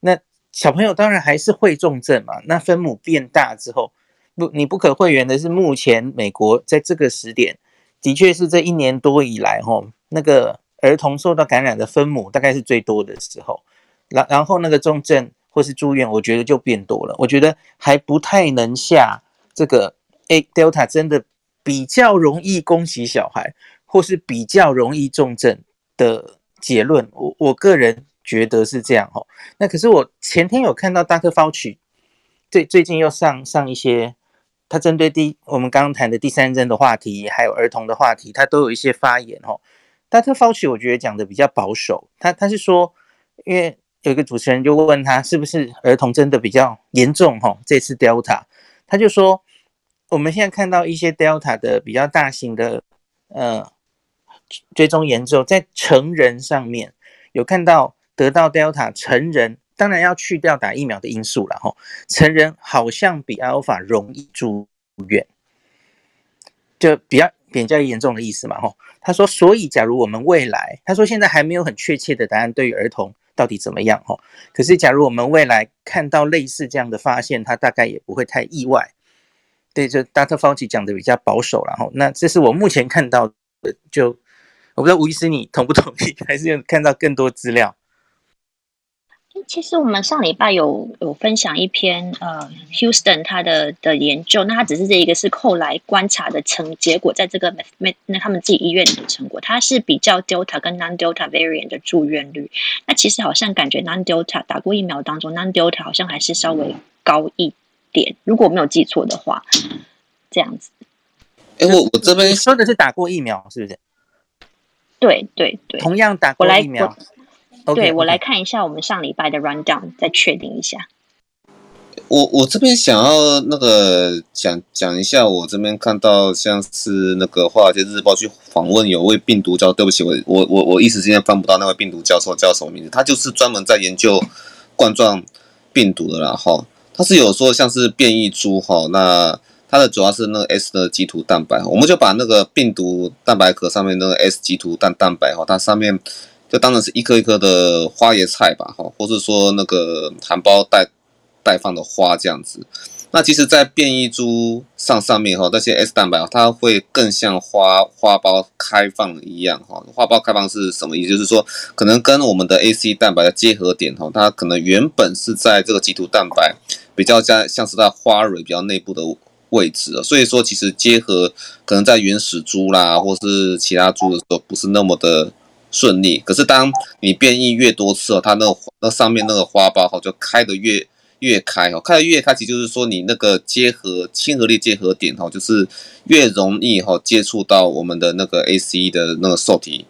那小朋友当然还是会重症嘛。那分母变大之后，不，你不可讳言的是，目前美国在这个时点，的确是这一年多以来，吼，那个儿童受到感染的分母大概是最多的时候。然然后那个重症或是住院，我觉得就变多了。我觉得还不太能下这个，诶，Delta 真的。比较容易攻击小孩，或是比较容易重症的结论，我我个人觉得是这样哦。那可是我前天有看到 Dr. Fauci，最最近又上上一些，他针对第我们刚刚谈的第三针的话题，还有儿童的话题，他都有一些发言哦。Dr. Fauci 我觉得讲的比较保守，他他是说，因为有一个主持人就问他是不是儿童真的比较严重哈，这次 Delta，他就说。我们现在看到一些 Delta 的比较大型的呃追踪研究，在成人上面有看到得到 Delta 成人，当然要去掉打疫苗的因素了哈。成人好像比 Alpha 容易住院，就比较比较严重的意思嘛哈。他说，所以假如我们未来，他说现在还没有很确切的答案，对于儿童到底怎么样哈。可是假如我们未来看到类似这样的发现，他大概也不会太意外。对，就 Dr. Fauci 讲的比较保守，然后那这是我目前看到的，就我不知道吴医师你同不同意，*laughs* 还是有看到更多资料？
其实我们上礼拜有有分享一篇呃，Houston 他的的研究，那他只是这一个是后来观察的成结果，在这个那他们自己医院里的成果，它是比较 Delta 跟 Non-Delta variant 的住院率。那其实好像感觉 Non-Delta 打过疫苗当中，Non-Delta 好像还是稍微高一点，如果我没有记错的话，这样子。
哎，我我这边
说的是打过疫苗，是不是？
对对对，
同样打过疫苗。
Okay, 对，我来看一下我们上礼拜的 rundown，再确定一下。
我我这边想要那个讲讲一下，我这边看到像是那个华尔街日报去访问有位病毒教授，对不起，我我我我一时之间翻不到那位病毒教授叫什么名字，他就是专门在研究冠状病毒的啦哈。它是有说像是变异株哈，那它的主要是那个 S 的棘突蛋白，我们就把那个病毒蛋白壳上面那个 S 基突蛋蛋白哈，它上面。就当然是一颗一颗的花椰菜吧，哈，或是说那个含苞待待放的花这样子。那其实，在变异株上上面哈，那些 S 蛋白它会更像花花苞开放一样哈。花苞开放是什么意思？就是说，可能跟我们的 AC 蛋白的结合点哈，它可能原本是在这个棘突蛋白比较像像是在花蕊比较内部的位置，所以说其实结合可能在原始株啦，或是其他株的时候，不是那么的。顺利，可是当你变异越多次哦，它那个那上面那个花苞哈就开得越越开哦，开得越开，其实就是说你那个结合亲和力结合点哈，就是越容易哈接触到我们的那个 ACE 的那个受体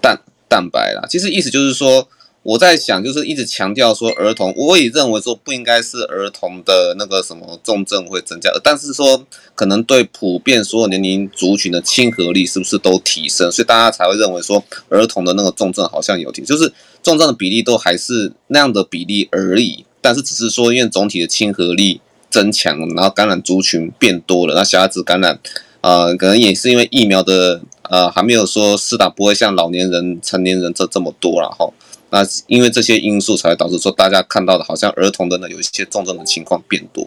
蛋蛋白啦。其实意思就是说。我在想，就是一直强调说儿童，我也认为说不应该是儿童的那个什么重症会增加，但是说可能对普遍所有年龄族群的亲和力是不是都提升，所以大家才会认为说儿童的那个重症好像有提，就是重症的比例都还是那样的比例而已，但是只是说因为总体的亲和力增强，然后感染族群变多了，那小孩子感染，呃，可能也是因为疫苗的呃还没有说施打不会像老年人、成年人这这么多，了哈。那因为这些因素才导致说大家看到的好像儿童的呢有一些重症的情况变多，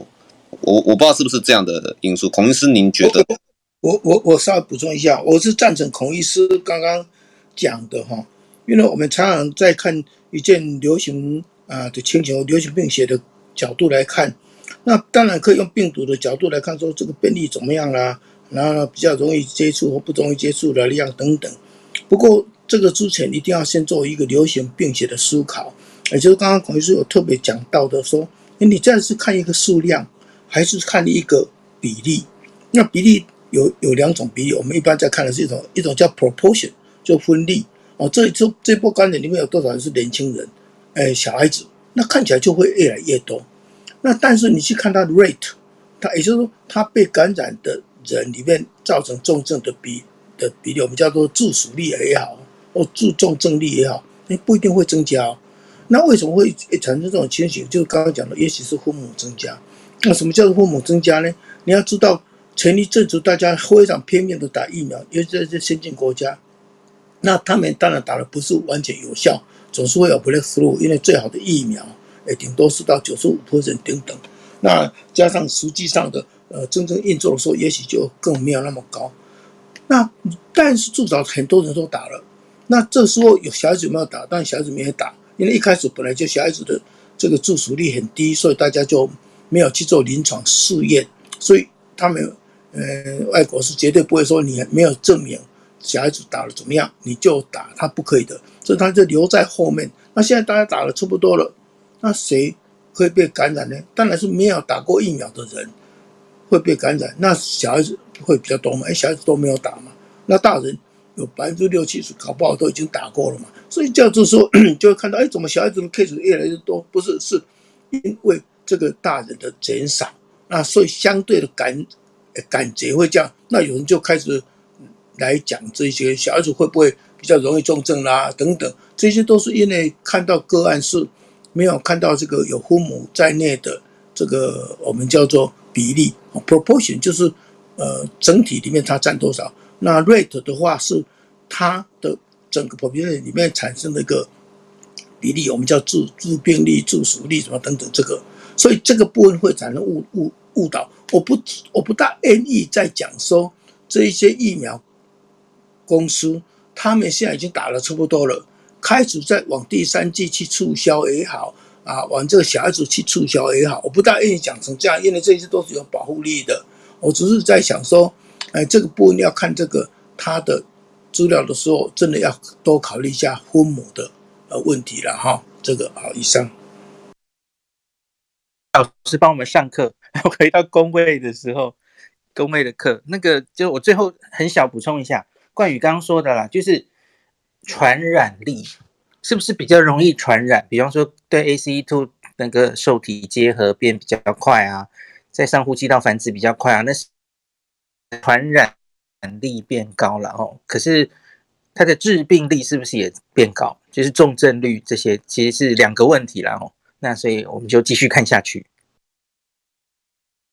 我我不知道是不是这样的因素，孔医师您觉得？
我我我稍微补充一下，我是赞成孔医师刚刚讲的哈，因为我们常常在看一件流行啊的情形，流行病学的角度来看，那当然可以用病毒的角度来看，说这个病例怎么样啦，然后呢比较容易接触或不容易接触的量等等，不过。这个之前一定要先做一个流行病学的思考，也就是刚刚孔医师有特别讲到的说，你这样是看一个数量，还是看一个比例？那比例有有两种比例，我们一般在看的是一种一种叫 proportion，就分例哦。这这这波感染里面有多少人是年轻人？哎，小孩子，那看起来就会越来越多。那但是你去看它的 rate，它也就是说，它被感染的人里面造成重症的比的比例，我们叫做致死率也好。哦，注重正力也好，那不一定会增加哦。那为什么会产生这种情形？就刚刚讲的，也许是父母增加。那什么叫做父母增加呢？你要知道，前一阵子大家非常拼命的打疫苗，尤其在这先进国家，那他们当然打的不是完全有效，总是会有 breakthrough，因为最好的疫苗，诶，顶多是到九十五 percent 等等。那加上实际上的，呃，真正运作的时候，也许就更没有那么高。那但是至少很多人都打了。那这时候有小孩子没有打？但小孩子没有打，因为一开始本来就小孩子的这个致熟率很低，所以大家就没有去做临床试验。所以他们呃，外国是绝对不会说你没有证明小孩子打了怎么样你就打，他不可以的。所以他就留在后面。那现在大家打了差不多了，那谁会被感染呢？当然是没有打过疫苗的人会被感染。那小孩子会比较多嘛？哎，小孩子都没有打嘛？那大人？有百分之六七十搞不好都已经打过了嘛，所以叫做说 *clears throat* 就会看到，哎，怎么小孩子的 case 越来越多？不是，是因为这个大人的减少，那所以相对的感感觉会这样。那有人就开始来讲这些小孩子会不会比较容易重症啦、等等，这些都是因为看到个案是没有看到这个有父母在内的这个我们叫做比例 proportion，就是呃整体里面它占多少。那 rate 的话是它的整个 population 里面产生的一个比例，我们叫致致病率、致死率什么等等，这个，所以这个部分会产生误误误导。我不我不大愿意在讲说这一些疫苗公司，他们现在已经打了差不多了，开始在往第三剂去促销也好，啊，往这个小孩子去促销也好，我不大愿意讲成这样，因为这些都是有保护力的。我只是在想说，哎，这个部分要看这个他的资料的时候，真的要多考虑一下分母的呃问题了哈。这个好，以上。
老师帮我们上课，*laughs* 回到工位的时候，工位的课，那个就我最后很小补充一下，冠宇刚刚说的啦，就是传染力。是不是比较容易传染？比方说，对 ACE2 那个受体结合变比较快啊，在上呼吸道繁殖比较快啊，那是传染力变高了哦。可是它的致病力是不是也变高？就是重症率这些其实是两个问题了哦。那所以我们就继续看下去。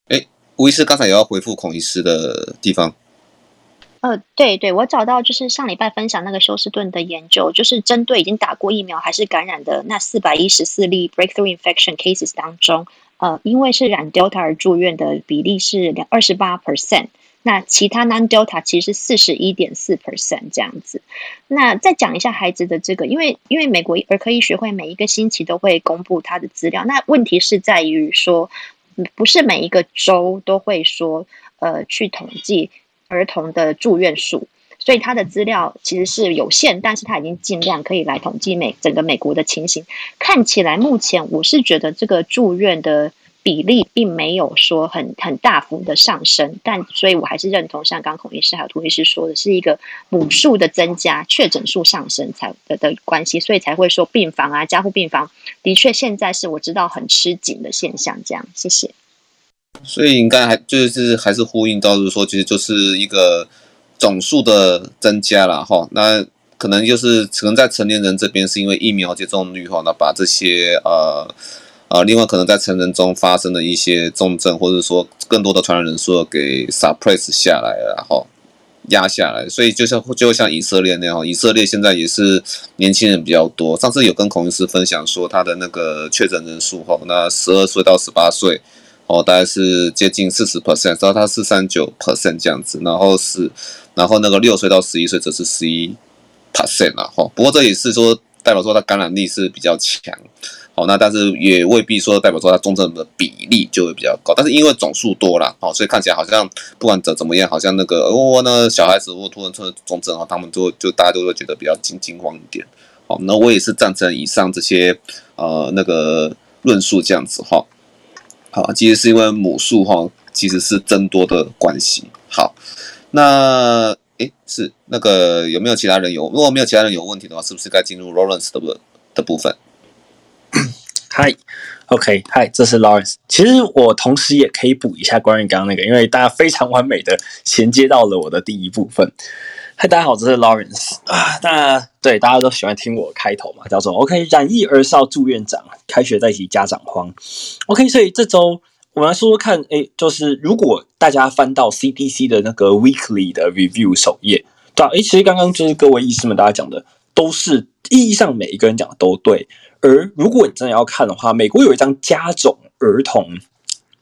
哎，吴医师刚才有要回复孔医师的地方。
呃，对对，我找到就是上礼拜分享那个休斯顿的研究，就是针对已经打过疫苗还是感染的那四百一十四例 breakthrough infection cases 当中，呃，因为是染 Delta 而住院的比例是两二十八 percent，那其他 non Delta 其实是四十一点四 percent 这样子。那再讲一下孩子的这个，因为因为美国儿科医学会每一个星期都会公布他的资料，那问题是在于说，不是每一个州都会说，呃，去统计。儿童的住院数，所以他的资料其实是有限，但是他已经尽量可以来统计美整个美国的情形。看起来目前我是觉得这个住院的比例并没有说很很大幅的上升，但所以我还是认同像刚孔医师还有涂医师说的是一个母数的增加，确诊数上升才的的关系，所以才会说病房啊加护病房的确现在是我知道很吃紧的现象。这样，谢谢。
所以应该还就是还是呼应到，就是说，其实就是一个总数的增加了哈。那可能就是可能在成年人这边是因为疫苗接种率哈，那把这些呃啊，另外可能在成人中发生的一些重症，或者说更多的传染人数给 suppress 下来了，然后压下来。所以就像就像以色列那样，以色列现在也是年轻人比较多。上次有跟孔医师分享说，他的那个确诊人数哈，那十二岁到十八岁。哦，大概是接近四十 percent，然后它是三九 percent 这样子，然后是，然后那个六岁到十一岁则是十一 percent 啦。哈，不过这也是说代表说它感染力是比较强，好，那但是也未必说代表说它重症的比例就会比较高，但是因为总数多了，好，所以看起来好像不管怎怎么样，好像那个哦，那小孩子如果突然出重症啊，他们就就大家都会觉得比较惊惊慌一点。好，那我也是赞成以上这些呃那个论述这样子哈。好，其实是因为母数哈，其实是增多的关系。好，那诶是那个有没有其他人有？如果没有其他人有问题的话，是不是该进入 Lawrence 的部的部分
？Hi，OK，Hi，这是 Lawrence。其实我同时也可以补一下关于刚刚那个，因为大家非常完美的衔接到了我的第一部分。嗨，大家好，这是 Lawrence 啊。那对大家都喜欢听我开头嘛，叫做 OK，染疫儿少住院长，开学在即，家长慌。OK，所以这周我们来说说看，哎，就是如果大家翻到 CDC 的那个 Weekly 的 Review 首页，对，哎，其实刚刚就是各位医师们大家讲的，都是意义上每一个人讲的都对。而如果你真的要看的话，美国有一张加种儿童，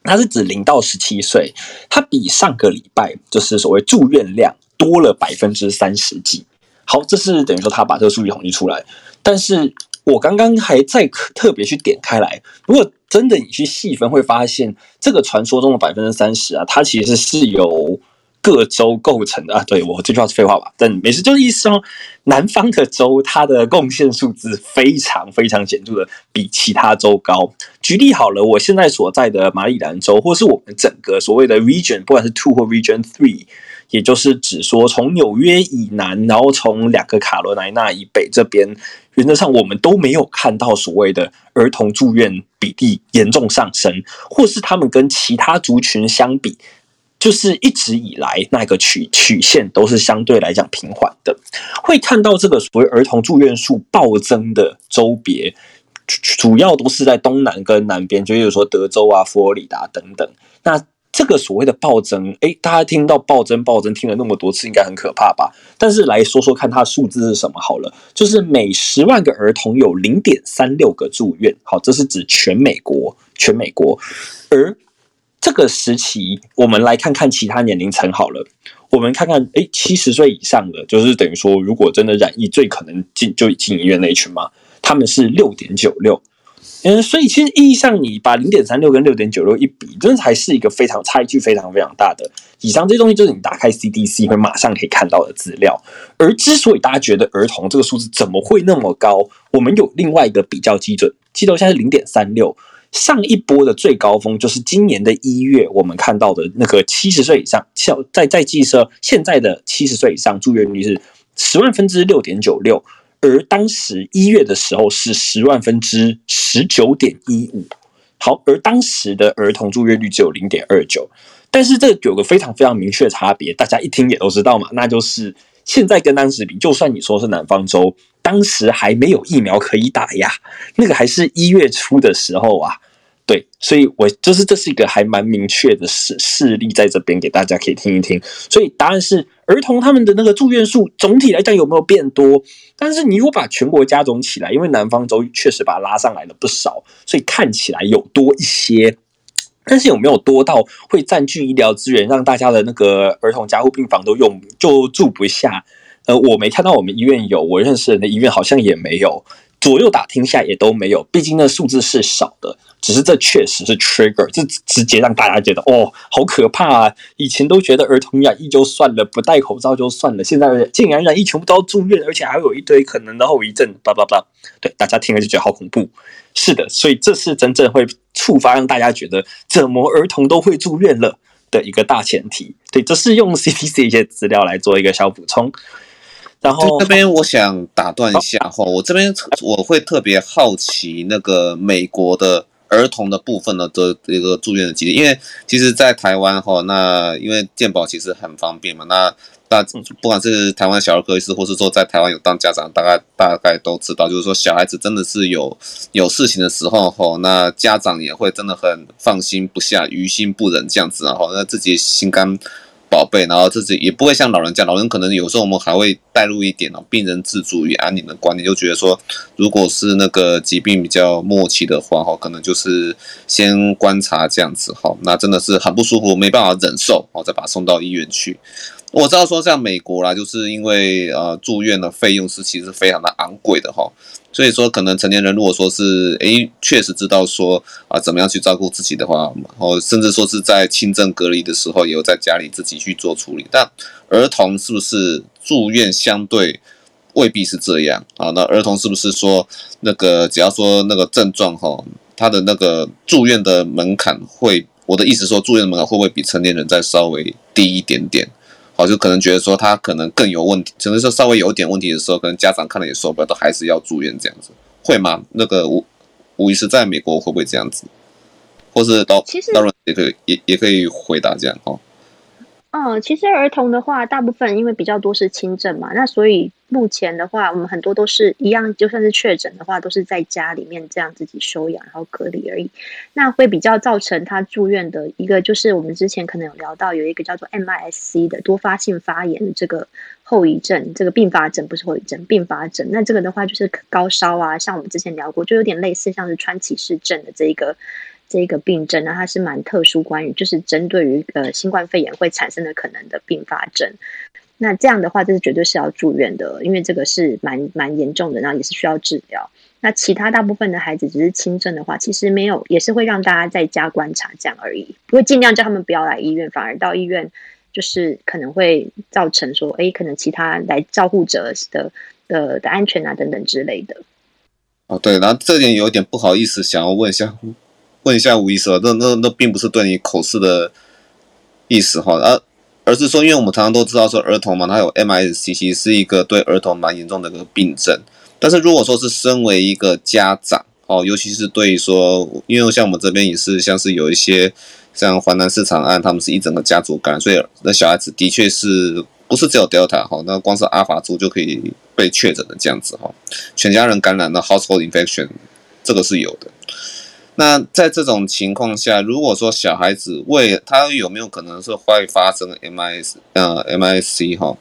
它是指零到十七岁，它比上个礼拜就是所谓住院量。多了百分之三十几，好，这是等于说他把这个数据统计出来。但是我刚刚还在特别去点开来，如果真的你去细分，会发现这个传说中的百分之三十啊，它其实是由各州构成的啊。对，我这句话是废话吧？但没事，就是意思说，南方的州它的贡献数字非常非常显著的比其他州高。举例好了，我现在所在的马里兰州，或是我们整个所谓的 region，不管是 two 或 region three。也就是指说，从纽约以南，然后从两个卡罗来纳以北这边，原则上我们都没有看到所谓的儿童住院比例严重上升，或是他们跟其他族群相比，就是一直以来那个曲曲线都是相对来讲平缓的。会看到这个所谓儿童住院数暴增的周别，主要都是在东南跟南边，就比如说德州啊、佛罗里达等等。那这个所谓的暴增，诶，大家听到暴增暴增听了那么多次，应该很可怕吧？但是来说说看，它的数字是什么好了，就是每十万个儿童有零点三六个住院，好，这是指全美国，全美国。而这个时期，我们来看看其他年龄层好了，我们看看，诶，七十岁以上的，就是等于说，如果真的染疫，最可能进就进医院那一群嘛，他们是六点九六。嗯，所以其实意义上，你把零点三六跟六点九六一比，真的才是一个非常差距非常非常大的。以上这些东西就是你打开 CDC 会马上可以看到的资料。而之所以大家觉得儿童这个数字怎么会那么高，我们有另外一个比较基准，记得现在是零点三六。上一波的最高峰就是今年的一月，我们看到的那个七十岁以上，在在计设现在的七十岁以上住院率是十万分之六点九六。而当时一月的时候是十万分之十九点一五，好，而当时的儿童住院率只有零点二九，但是这有个非常非常明确的差别，大家一听也都知道嘛，那就是现在跟当时比，就算你说是南方州，当时还没有疫苗可以打呀，那个还是一月初的时候啊。对，所以我就是这是一个还蛮明确的事事例，在这边给大家可以听一听。所以答案是，儿童他们的那个住院数总体来讲有没有变多？但是你如果把全国加总起来，因为南方州确实把它拉上来了不少，所以看起来有多一些。但是有没有多到会占据医疗资源，让大家的那个儿童加护病房都用就住不下？呃，我没看到我们医院有，我认识人的医院好像也没有。左右打听下也都没有，毕竟那数字是少的，只是这确实是 trigger，这直接让大家觉得哦，好可怕啊！以前都觉得儿童染疫就算了，不戴口罩就算了，现在竟然染疫全部都要住院，而且还有一堆可能的后遗症，叭叭叭，对，大家听了就觉得好恐怖。是的，所以这是真正会触发让大家觉得怎么儿童都会住院了的一个大前提。对，这是用 CDC 一些资料来做一个小补充。然后
这边我想打断一下哈，我这边我会特别好奇那个美国的儿童的部分呢的一个住院的几率，因为其实，在台湾哈，那因为健保其实很方便嘛，那大不管是台湾小儿科医师，或是说在台湾有当家长，大概大概都知道，就是说小孩子真的是有有事情的时候哈，那家长也会真的很放心不下，于心不忍这样子，然后那自己心肝。宝贝，然后自己也不会像老人家，老人可能有时候我们还会带入一点哦，病人自主与安宁的观念，就觉得说，如果是那个疾病比较末期的话，哈，可能就是先观察这样子，哈，那真的是很不舒服，没办法忍受，哦，再把他送到医院去。我知道说像美国啦，就是因为呃住院的费用是其实非常的昂贵的哈，所以说可能成年人如果说是诶确实知道说啊怎么样去照顾自己的话，然后甚至说是在轻症隔离的时候也有在家里自己去做处理，但儿童是不是住院相对未必是这样啊？那儿童是不是说那个只要说那个症状哈，他的那个住院的门槛会，我的意思说住院的门槛会不会比成年人再稍微低一点点？我就可能觉得说他可能更有问题，只能说稍微有点问题的时候，可能家长看了也受不了，都还是要住院这样子，会吗？那个吴吴医师在美国会不会这样子？或是到到人也可以也也可以回答这样哦。
嗯，其实儿童的话，大部分因为比较多是轻症嘛，那所以。目前的话，我们很多都是一样，就算是确诊的话，都是在家里面这样自己休养，然后隔离而已。那会比较造成他住院的一个，就是我们之前可能有聊到，有一个叫做 MIS-C 的多发性发炎的这个后遗症，这个并发症不是后遗症，并发症。那这个的话就是高烧啊，像我们之前聊过，就有点类似像是川崎氏症的这一个这一个病症，那它是蛮特殊，关于就是针对于呃新冠肺炎会产生的可能的并发症。那这样的话，这是绝对是要住院的，因为这个是蛮蛮严重的，然后也是需要治疗。那其他大部分的孩子只是轻症的话，其实没有，也是会让大家在家观察这样而已，不会尽量叫他们不要来医院，反而到医院就是可能会造成说，哎，可能其他来照护者的的的安全啊等等之类的。
哦，对，然后这点有点不好意思，想要问一下，问一下吴医生，那那那并不是对你口试的意思哈，啊。而是说，因为我们常常都知道说儿童嘛，他有 MISCC 是一个对儿童蛮严重的一个病症。但是如果说是身为一个家长哦，尤其是对于说，因为像我们这边也是像是有一些像华南市场案，他们是一整个家族感染，所以那小孩子的确是不是只有 Delta 哈，那光是阿法株就可以被确诊的这样子哈，全家人感染的 household infection 这个是有的。那在这种情况下，如果说小孩子为他有没有可能是会发生 MIS 呃 M I C 哈，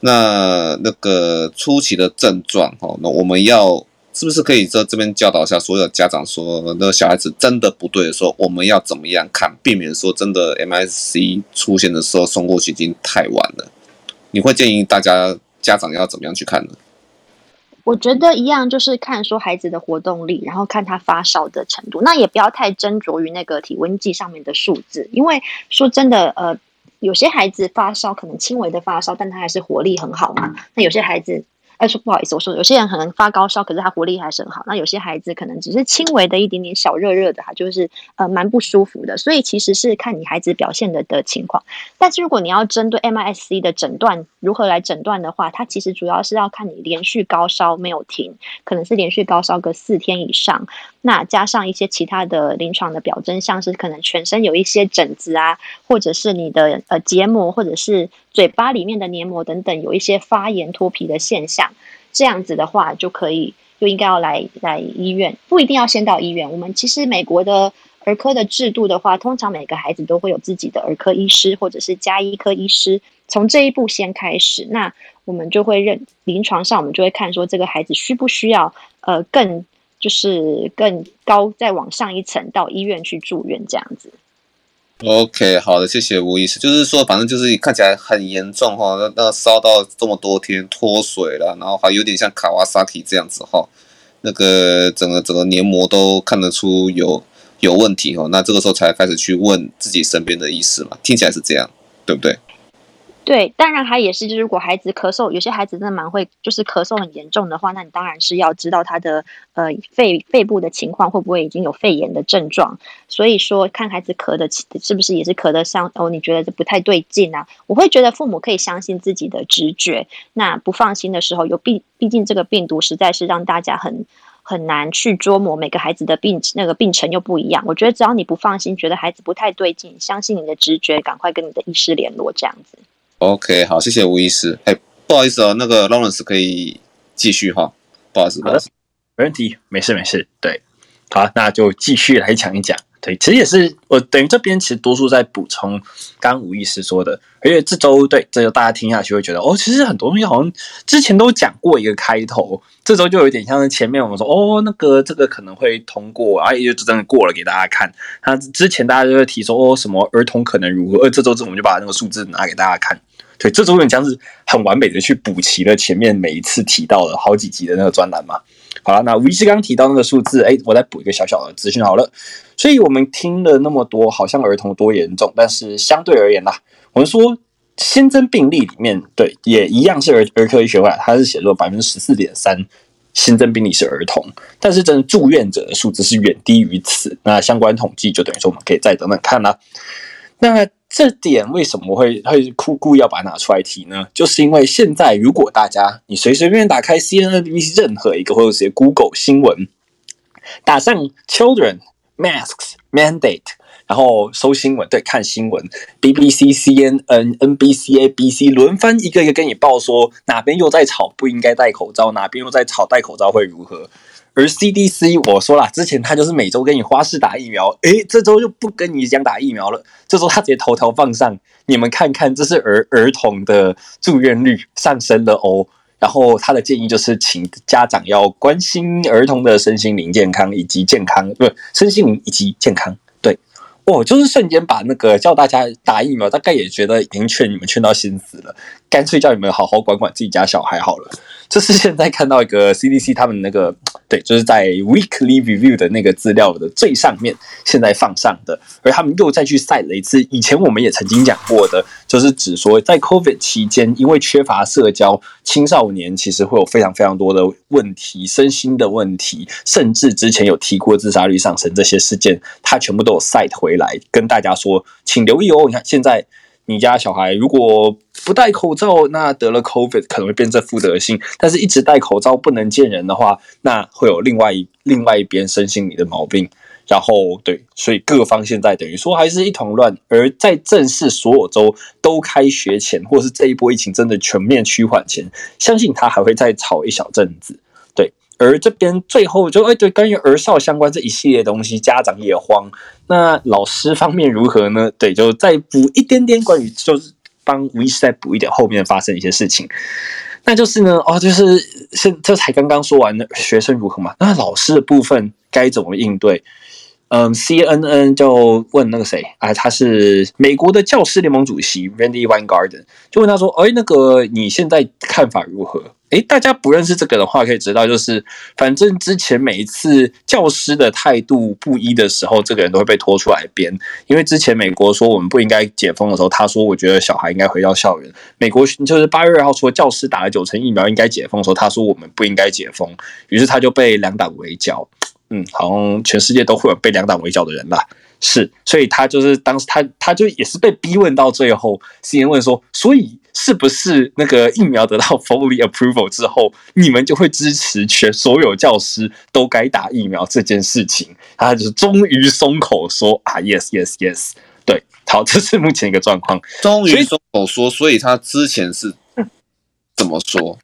那那个初期的症状哈，那我们要是不是可以在这边教导一下所有家长说，那小孩子真的不对的时候，我们要怎么样看，避免说真的 M I C 出现的时候送过去已经太晚了？你会建议大家家长要怎么样去看呢？
我觉得一样，就是看说孩子的活动力，然后看他发烧的程度。那也不要太斟酌于那个体温计上面的数字，因为说真的，呃，有些孩子发烧可能轻微的发烧，但他还是活力很好嘛。那有些孩子。哎，说不好意思，我说有些人可能发高烧，可是他活力还是很好。那有些孩子可能只是轻微的一点点小热热的，他就是呃蛮不舒服的。所以其实是看你孩子表现的的情况。但是如果你要针对 MIS-C 的诊断如何来诊断的话，它其实主要是要看你连续高烧没有停，可能是连续高烧个四天以上，那加上一些其他的临床的表征，像是可能全身有一些疹子啊，或者是你的呃结膜或者是嘴巴里面的黏膜等等有一些发炎脱皮的现象。这样子的话，就可以就应该要来来医院，不一定要先到医院。我们其实美国的儿科的制度的话，通常每个孩子都会有自己的儿科医师或者是家医科医师，从这一步先开始。那我们就会认临床上，我们就会看说这个孩子需不需要呃更就是更高再往上一层到医院去住院这样子。
OK，好的，谢谢吴医师。就是说，反正就是看起来很严重哈，那那烧到这么多天脱水了，然后还有点像卡瓦萨提这样子哈，那个整个整个黏膜都看得出有有问题哈，那这个时候才开始去问自己身边的医师嘛，听起来是这样，对不对？
对，当然他也是，就是如果孩子咳嗽，有些孩子真的蛮会，就是咳嗽很严重的话，那你当然是要知道他的呃肺肺部的情况会不会已经有肺炎的症状。所以说，看孩子咳的是不是也是咳得像哦，你觉得这不太对劲啊？我会觉得父母可以相信自己的直觉。那不放心的时候，有毕毕竟这个病毒实在是让大家很很难去捉摸，每个孩子的病那个病程又不一样。我觉得只要你不放心，觉得孩子不太对劲，相信你的直觉，赶快跟你的医师联络，这样子。
OK，好，谢谢吴医师。哎，不好意思哦，那个 Lawrence 可以继续哈，不好意思，不好意思，
没问题，没事没事。对，好，那就继续来讲一讲。对，其实也是我等于这边其实多数在补充刚刚吴医师说的，而且这周对这周大家听下去会觉得哦，其实很多东西好像之前都讲过一个开头，这周就有点像是前面我们说哦，那个这个可能会通过，然后也就真的过了给大家看。他之前大家就会提说哦，什么儿童可能如何，而这周这我们就把那个数字拿给大家看。对，这周有点像是很完美的去补齐了前面每一次提到的好几集的那个专栏嘛。好了，那吴医师刚提到那个数字，哎，我再补一个小小的资讯好了。所以我们听了那么多，好像儿童多严重，但是相对而言啦，我们说新增病例里面，对，也一样是儿儿科医学会，它是写作百分之十四点三新增病例是儿童，但是真的住院者的数字是远低于此。那相关统计就等于说我们可以再等等看啦。那这点为什么会会故故意要把它拿出来提呢？就是因为现在如果大家你随随便便打开 CNN、BBC 任何一个或者是 Google 新闻，打上 Children Masks Mandate，然后搜新闻，对，看新闻，BBC、CNN、NBC、ABC 轮番一个一个跟你报说哪边又在吵不应该戴口罩，哪边又在吵戴口罩会如何。而 CDC 我说了，之前他就是每周给你花式打疫苗，诶，这周又不跟你讲打疫苗了，这周他直接头条放上，你们看看，这是儿儿童的住院率上升了哦。然后他的建议就是，请家长要关心儿童的身心灵健康以及健康，不是，身心灵以及健康。对，哦，就是瞬间把那个叫大家打疫苗，大概也觉得已经劝你们劝到心死了，干脆叫你们好好管管自己家小孩好了。这是现在看到一个 CDC 他们那个对，就是在 Weekly Review 的那个资料的最上面，现在放上的，而他们又再去 cite 了一次，以前我们也曾经讲过的，就是指说在 COVID 期间，因为缺乏社交，青少年其实会有非常非常多的问题，身心的问题，甚至之前有提过自杀率上升这些事件，他全部都有 cite 回来，跟大家说，请留意哦，你看现在。你家小孩如果不戴口罩，那得了 COVID 可能会变这副德性；但是一直戴口罩不能见人的话，那会有另外一另外一边身心里的毛病。然后对，所以各方现在等于说还是一团乱。而在正式所有州都开学前，或是这一波疫情真的全面趋缓前，相信他还会再吵一小阵子。而这边最后就哎，对，关于儿少相关这一系列东西，家长也慌。那老师方面如何呢？对，就再补一点点关于，就是帮吴医师再补一点后面发生一些事情。那就是呢，哦，就是现这才刚刚说完的学生如何嘛？那老师的部分该怎么应对？嗯，CNN 就问那个谁，啊，他是美国的教师联盟主席 Randy Weingarten，就问他说，哎，那个你现在看法如何？诶，大家不认识这个的话，可以知道，就是反正之前每一次教师的态度不一的时候，这个人都会被拖出来编。因为之前美国说我们不应该解封的时候，他说我觉得小孩应该回到校园。美国就是八月二号说教师打了九成疫苗应该解封的时候，他说我们不应该解封，于是他就被两党围剿。嗯，好像全世界都会有被两党围剿的人吧。是，所以他就是当时他他就也是被逼问到最后，CNN 问说，所以是不是那个疫苗得到 *laughs* fully approval 之后，你们就会支持全所有教师都该打疫苗这件事情？他就是终于松口说啊，yes yes yes，对，好，*laughs* 这是目前一个状况，
终于松口说，所以他之前是怎么说？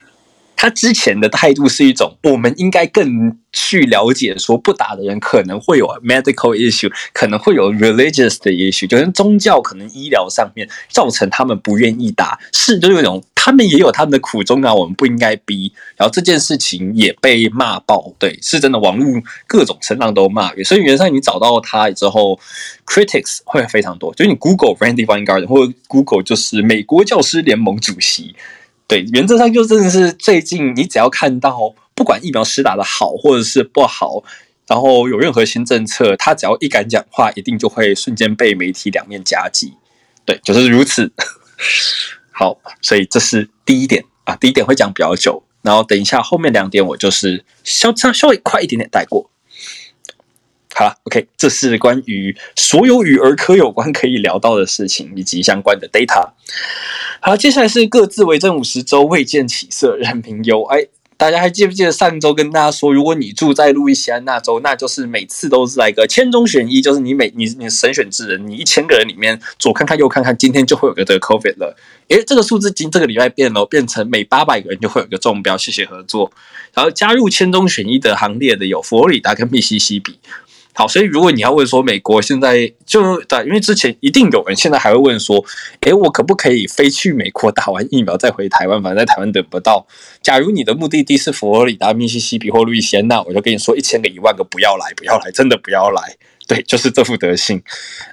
他之前的态度是一种，我们应该更去了解，说不打的人可能会有 medical issue，可能会有 religious 的 issue，就是宗教可能医疗上面造成他们不愿意打，是就有一种他们也有他们的苦衷啊，我们不应该逼。然后这件事情也被骂爆，对，是真的，网络各种声浪都骂。所以原则上你找到他之后，critics 会非常多，就是你 Google Randi Weingarten 或 Google 就是美国教师联盟主席。对，原则上就真的是最近，你只要看到不管疫苗施打的好或者是不好，然后有任何新政策，他只要一敢讲话，一定就会瞬间被媒体两面夹击。对，就是如此。*laughs* 好，所以这是第一点啊，第一点会讲比较久，然后等一下后面两点我就是稍稍稍微快一点点带过。好，OK，这是关于所有与儿科有关可以聊到的事情以及相关的 data。好，接下来是各自为政五十周未见起色，人民忧哎。大家还记不记得上周跟大家说，如果你住在路易斯安那州，那就是每次都是来个千中选一，就是你每你你神选之人，你一千个人里面左看看右看看，今天就会有个得 COVID 了。哎，这个数字今这个礼拜变了，变成每八百个人就会有个中标。谢谢合作。然后加入千中选一的行列的有佛罗里达跟密西西比。好，所以如果你要问说美国现在就对，因为之前一定有人现在还会问说，诶，我可不可以飞去美国打完疫苗再回台湾？反正在台湾等不到。假如你的目的地是佛罗里达、密西西比或路易斯安那，我就跟你说，一千个、一万个不要来，不要来，真的不要来。对，就是这副德性。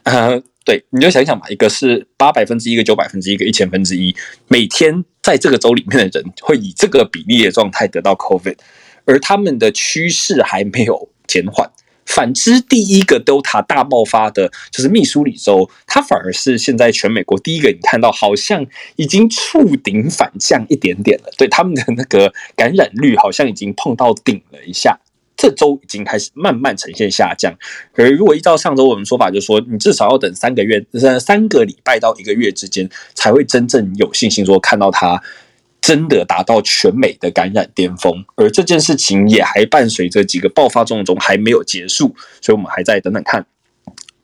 呃，对，你就想想嘛，一个是八百分之一，一个九百分之一，一个一千分之一，每天在这个州里面的人会以这个比例的状态得到 COVID，而他们的趋势还没有减缓。反之，第一个 Delta 大爆发的就是密苏里州，它反而是现在全美国第一个，你看到好像已经触顶反降一点点了，对他们的那个感染率好像已经碰到顶了一下，这周已经开始慢慢呈现下降。而如果依照上周我们说法，就是说你至少要等三个月，三个礼拜到一个月之间，才会真正有信心说看到它。真的达到全美的感染巅峰，而这件事情也还伴随着几个爆发重中还没有结束，所以我们还在等等看。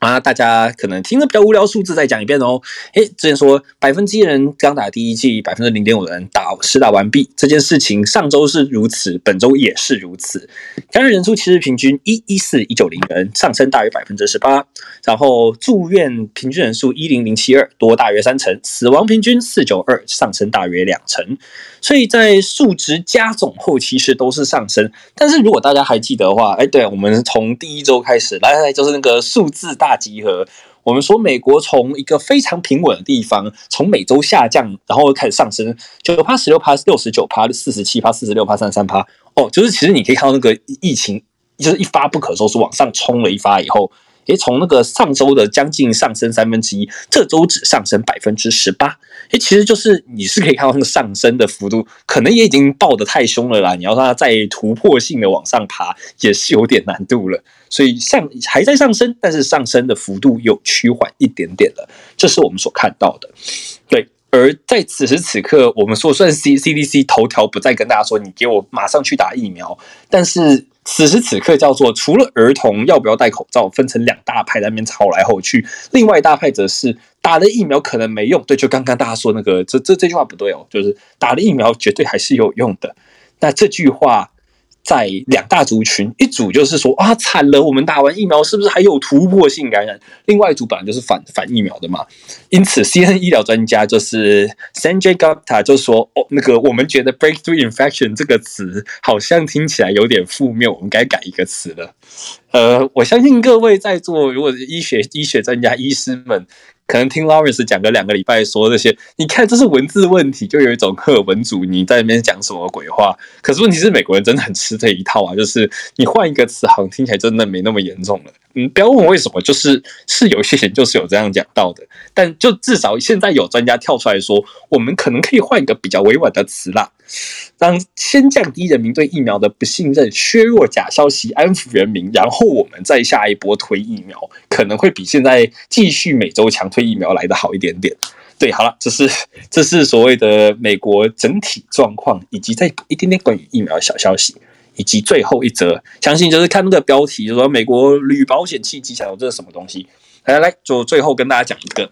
啊，大家可能听得比较无聊，数字再讲一遍哦。诶，之前说百分之一人刚打第一季，百分之零点五的人打实打完毕，这件事情上周是如此，本周也是如此。感染人数其实平均一一四一九零人，上升大约百分之十八。然后住院平均人数一零零七二，多大约三成。死亡平均四九二，上升大约两成。所以在数值加总后，其实都是上升。但是如果大家还记得的话，哎，对，我们从第一周开始，来来来，就是那个数字大大集合。我们说美国从一个非常平稳的地方，从每周下降，然后开始上升，九趴、十六趴、六十九趴、四十七趴、四十六趴、三十三趴。哦，就是其实你可以看到那个疫情，就是一发不可收拾，往上冲了一发以后。诶，从那个上周的将近上升三分之一，这周只上升百分之十八。诶，其实就是你是可以看到那个上升的幅度，可能也已经爆得太凶了啦。你要让它再突破性的往上爬，也是有点难度了。所以上还在上升，但是上升的幅度有趋缓一点点了，这是我们所看到的。对，而在此时此刻，我们说算 C CDC 头条不再跟大家说，你给我马上去打疫苗，但是。此时此刻，叫做除了儿童要不要戴口罩，分成两大派在那边吵来吼去；另外一大派则是打了疫苗可能没用。对，就刚刚大家说那个，这这这句话不对哦，就是打了疫苗绝对还是有用的。那这句话。在两大族群，一组就是说啊，惨了，我们打完疫苗是不是还有突破性感染？另外一组本来就是反反疫苗的嘛，因此 C N 医疗专家就是 Sanjay Gupta 就说哦，那个我们觉得 breakthrough infection 这个词好像听起来有点负面，我们该改一个词了。呃，我相信各位在座如果医学医学专家医师们。可能听 Lawrence 讲个两个礼拜，说这些，你看这是文字问题，就有一种赫文主你在那边讲什么鬼话。可是问题是美国人真的很吃这一套啊，就是你换一个词，好像听起来真的没那么严重了。嗯，不要问我为什么，就是是有些人就是有这样讲到的，但就至少现在有专家跳出来说，我们可能可以换一个比较委婉的词啦，让先降低人民对疫苗的不信任，削弱假消息，安抚人民，然后我们再下一波推疫苗，可能会比现在继续每周强推疫苗来得好一点点。对，好了，这是这是所谓的美国整体状况，以及再一点点关于疫苗的小消息。以及最后一则，相信就是看那个标题，就说美国铝保险契机，想这是什么东西？来来，就最后跟大家讲一个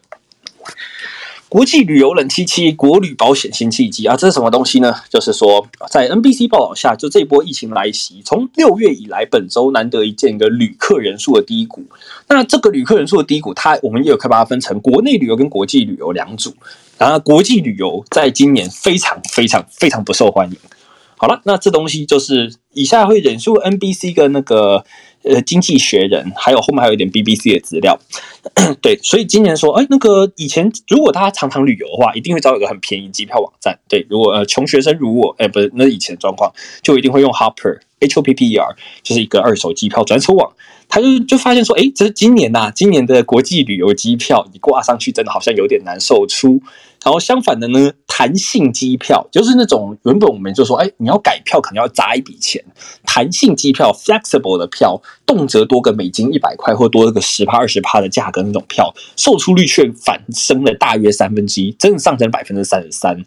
国际旅游冷七七国旅保险新契机啊，这是什么东西呢？就是说，在 NBC 报道下，就这波疫情来袭，从六月以来，本周难得一见一个旅客人数的低谷。那这个旅客人数的低谷，它我们也有可以把它分成国内旅游跟国际旅游两组。然后国际旅游在今年非常非常非常不受欢迎。好了，那这东西就是以下会引述 NBC 跟那个呃经济学人，还有后面还有一点 BBC 的资料。*clears throat* 对，所以今年说，哎，那个以前如果大家常常旅游的话，一定会找一个很便宜机票网站。对，如果呃穷学生如我，哎，不是，那以前的状况就一定会用 Hopper H O P P E R，就是一个二手机票转手网。他就就发现说，哎，这是今年呐、今年的国际旅游机票你挂上去，真的好像有点难售出。然后相反的呢，弹性机票就是那种原本我们就说，哎，你要改票可能要砸一笔钱。弹性机票 （flexible 的票）动辄多个美金一百块，或多个十趴二十趴的价格那种票，售出率却反升了大约三分之一，真的上升百分之三十三。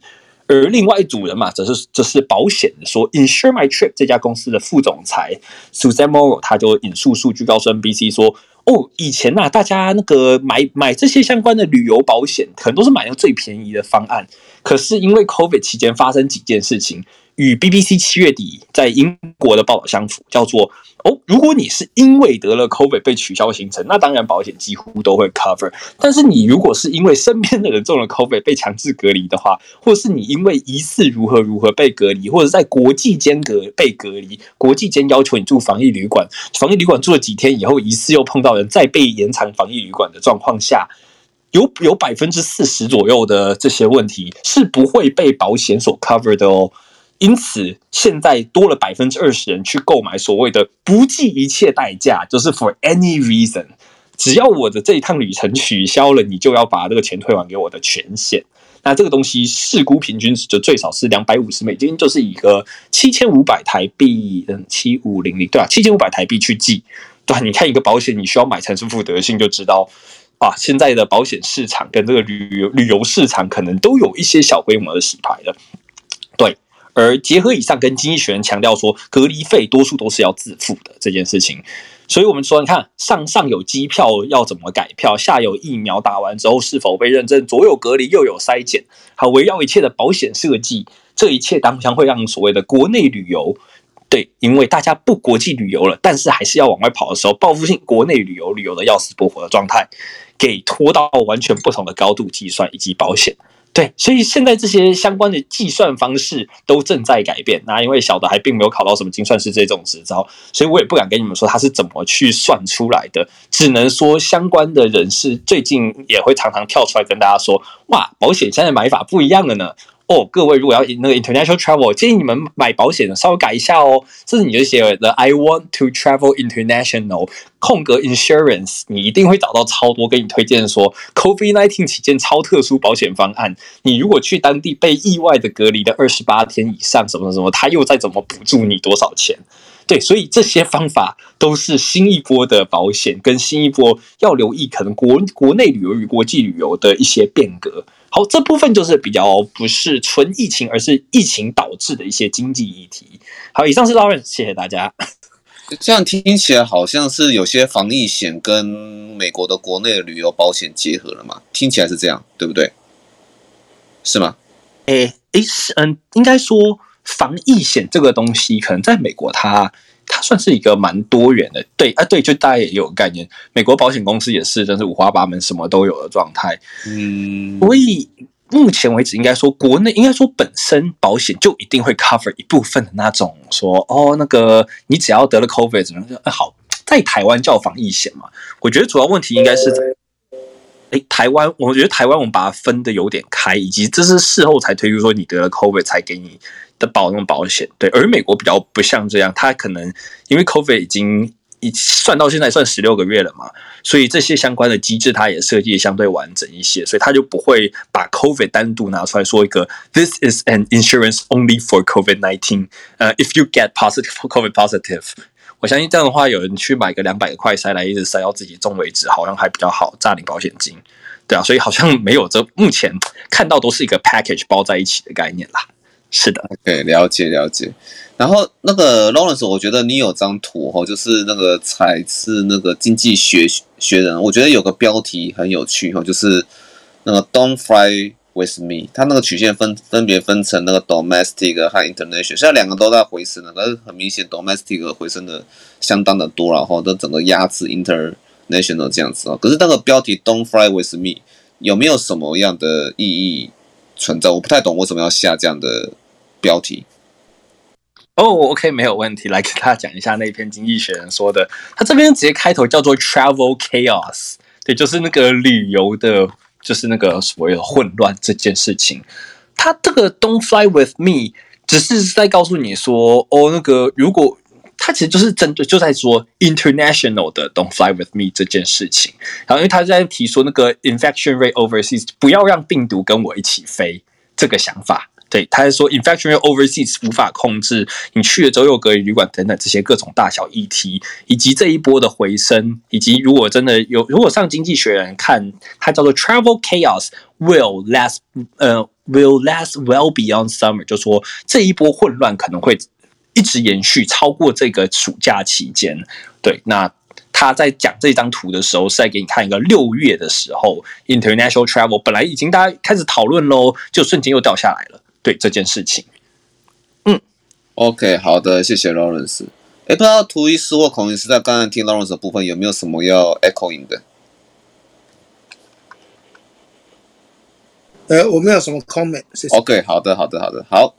而另外一组人嘛，则是则是保险的说，Insure My Trip 这家公司的副总裁 Suzanne Morrow，他就引述数据告诉 NBC 说。哦，以前呐、啊，大家那个买买这些相关的旅游保险，可能都是买那最便宜的方案。可是因为 COVID 期间发生几件事情，与 BBC 七月底在英国的报道相符，叫做哦，如果你是因为得了 COVID 被取消行程，那当然保险几乎都会 cover。但是你如果是因为身边的人中了 COVID 被强制隔离的话，或是你因为疑似如何如何被隔离，或者在国际间隔被隔离，国际间要求你住防疫旅馆，防疫旅馆住了几天以后，疑似又碰到人再被延长防疫旅馆的状况下，有有百分之四十左右的这些问题是不会被保险所 cover 的哦。因此，现在多了百分之二十人去购买所谓的不计一切代价，就是 for any reason，只要我的这一趟旅程取消了，你就要把这个钱退还给我的权险。那这个东西事故平均值就最少是两百五十美金，就是一个七千五百台币，嗯，七五零零，对啊，七千五百台币去计，对，你看一个保险，你需要买成这副德性，就知道啊，现在的保险市场跟这个旅游旅游市场可能都有一些小规模的洗牌了。而结合以上，跟经济学人强调说，隔离费多数都是要自付的这件事情，所以我们说，你看上上有机票要怎么改票，下有疫苗打完之后是否被认证，左有隔离，右有筛检，还围绕一切的保险设计，这一切当将会让所谓的国内旅游，对，因为大家不国际旅游了，但是还是要往外跑的时候，报复性国内旅游旅游的要死不活的状态，给拖到完全不同的高度计算以及保险。对，所以现在这些相关的计算方式都正在改变。那因为小的还并没有考到什么精算师这种执照，所以我也不敢跟你们说他是怎么去算出来的。只能说相关的人士最近也会常常跳出来跟大家说：“哇，保险现在买法不一样了呢。”哦，各位如果要那个 international travel，建议你们买保险的稍微改一下哦。这是你就写的 I want to travel international 空格 insurance，你一定会找到超多给你推荐说 COVID-19 期间超特殊保险方案。你如果去当地被意外的隔离的二十八天以上，什么什么，他又再怎么补助你多少钱？对，所以这些方法都是新一波的保险跟新一波要留意可能国国内旅游与国际旅游的一些变革。好，这部分就是比较不是纯疫情，而是疫情导致的一些经济议题。好，以上是 Lawrence，谢谢大家。
这样听起来好像是有些防疫险跟美国的国内的旅游保险结合了嘛？听起来是这样，对不对？是吗？
诶诶，是嗯，应该说防疫险这个东西，可能在美国它。它算是一个蛮多元的，对啊，对，就大家也有概念。美国保险公司也是，真是五花八门，什么都有的状态。嗯，所以目前为止，应该说国内应该说本身保险就一定会 cover 一部分的那种说，说哦，那个你只要得了 COVID 怎么样？好，在台湾叫防疫险嘛。我觉得主要问题应该是在哎，台湾，我觉得台湾我们把它分得有点开，以及这是事后才推出说你得了 COVID 才给你的保那种保险，对。而美国比较不像这样，它可能因为 COVID 已经已算到现在算十六个月了嘛，所以这些相关的机制它也设计相对完整一些，所以它就不会把 COVID 单独拿出来说一个 This is an insurance only for COVID-19，呃，if you get positive for *laughs* COVID positive。我相信这样的话，有人去买个两百个快筛来一直塞到自己中为止，好像还比较好，诈领保险金，对啊，所以好像没有这目前看到都是一个 package 包在一起的概念啦。是的
，OK，了解了解。然后那个 Lawrence，我觉得你有张图哦，就是那个才是那个经济学学人，我觉得有个标题很有趣哦，就是那个 Don't fly。with me，它那个曲线分分别分成那个 domestic 和 international，现在两个都在回升了，但是很明显 domestic 回升的相当的多，然后都整个压制 international 这样子哦。可是那个标题 Don't fly with me 有没有什么样的意义存在？我不太懂为什么要下这样的标题。
哦、，OK，没有问题，来给大家讲一下那篇经济学人说的，他这边直接开头叫做 travel chaos，对，就是那个旅游的。就是那个所谓的混乱这件事情，他这个 "Don't fly with me" 只是在告诉你说，哦，那个如果他其实就是针对就在说 international 的 "Don't fly with me" 这件事情，然后因为他在提说那个 infection rate overseas 不要让病毒跟我一起飞这个想法。对，他是说 infection overseas 无法控制，你去了之后又隔离旅馆等等这些各种大小议题，以及这一波的回升，以及如果真的有，如果上经济学人看，它叫做 travel chaos will last，呃，will last well beyond summer，就说这一波混乱可能会一直延续超过这个暑假期间。对，那他在讲这张图的时候是在给你看一个六月的时候，international travel 本来已经大家开始讨论喽，就瞬间又掉下来了。对这件事情，嗯
，OK，好的，谢谢 Lawrence。哎，不知道图医师或孔医师在刚才听 Lawrence 的部分有没有什么要 echoing 的？
呃，我没有什么 comment，谢谢。
OK，好的，好的，好的，好，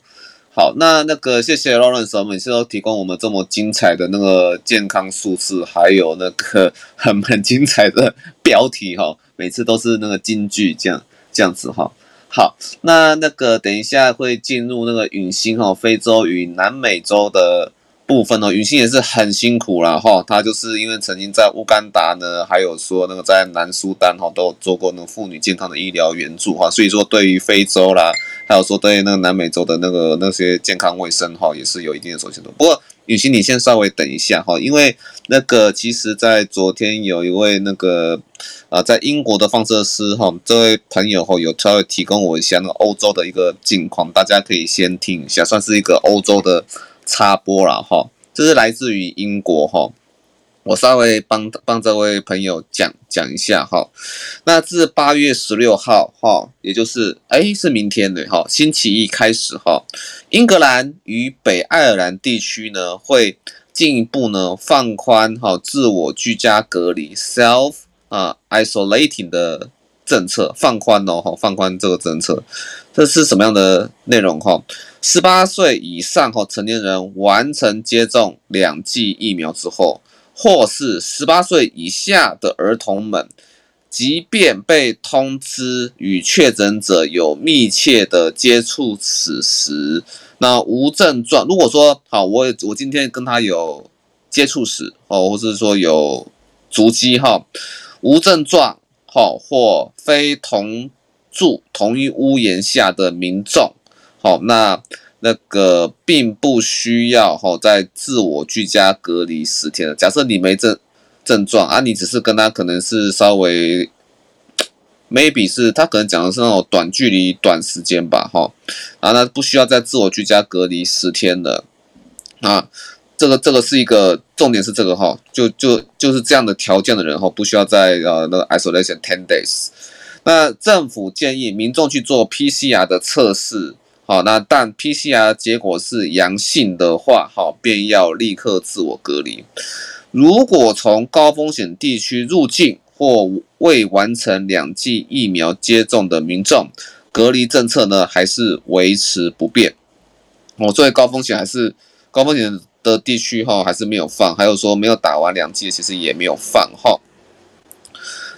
好，那那个谢谢 Lawrence，每次都提供我们这么精彩的那个健康数字，还有那个很很精彩的标题哈，每次都是那个金句，这样这样子哈。好，那那个等一下会进入那个允欣哈，非洲与南美洲的部分哦。允欣也是很辛苦啦哈，他就是因为曾经在乌干达呢，还有说那个在南苏丹哈都有做过那个妇女健康的医疗援助哈，所以说对于非洲啦，还有说对那个南美洲的那个那些健康卫生哈，也是有一定的熟悉度。不过允欣你先稍微等一下哈，因为那个其实在昨天有一位那个。啊，在英国的放射师哈，这位朋友哈有稍微提供我一下那个欧洲的一个近况，大家可以先听一下，算是一个欧洲的插播了哈。这是来自于英国哈，我稍微帮帮这位朋友讲讲一下哈。那自八月十六号哈，也就是哎是明天的哈，星期一开始哈，英格兰与北爱尔兰地区呢会进一步呢放宽哈自我居家隔离 self。啊，isolating 的政策放宽哦，哈，放宽这个政策，这是什么样的内容哈？十八岁以上哈成年人完成接种两剂疫苗之后，或是十八岁以下的儿童们，即便被通知与确诊者有密切的接触，此时那无症状，如果说好，我我今天跟他有接触史哦，或是说有足迹哈。无症状，好或非同住同一屋檐下的民众，好，那那个并不需要哈在自我居家隔离十天的。假设你没症症状啊，你只是跟他可能是稍微，*tsk* maybe 是他可能讲的是那种短距离短时间吧，哈，啊，那不需要在自我居家隔离十天的，啊。这个这个是一个重点，是这个哈，就就就是这样的条件的人哈，不需要在呃那个 isolation ten days。那政府建议民众去做 PCR 的测试，好，那但 PCR 结果是阳性的话，好，便要立刻自我隔离。如果从高风险地区入境或未完成两剂疫苗接种的民众，隔离政策呢还是维持不变。我，作为高风险还是高风险的地区哈还是没有放，还有说没有打完两剂，其实也没有放哈。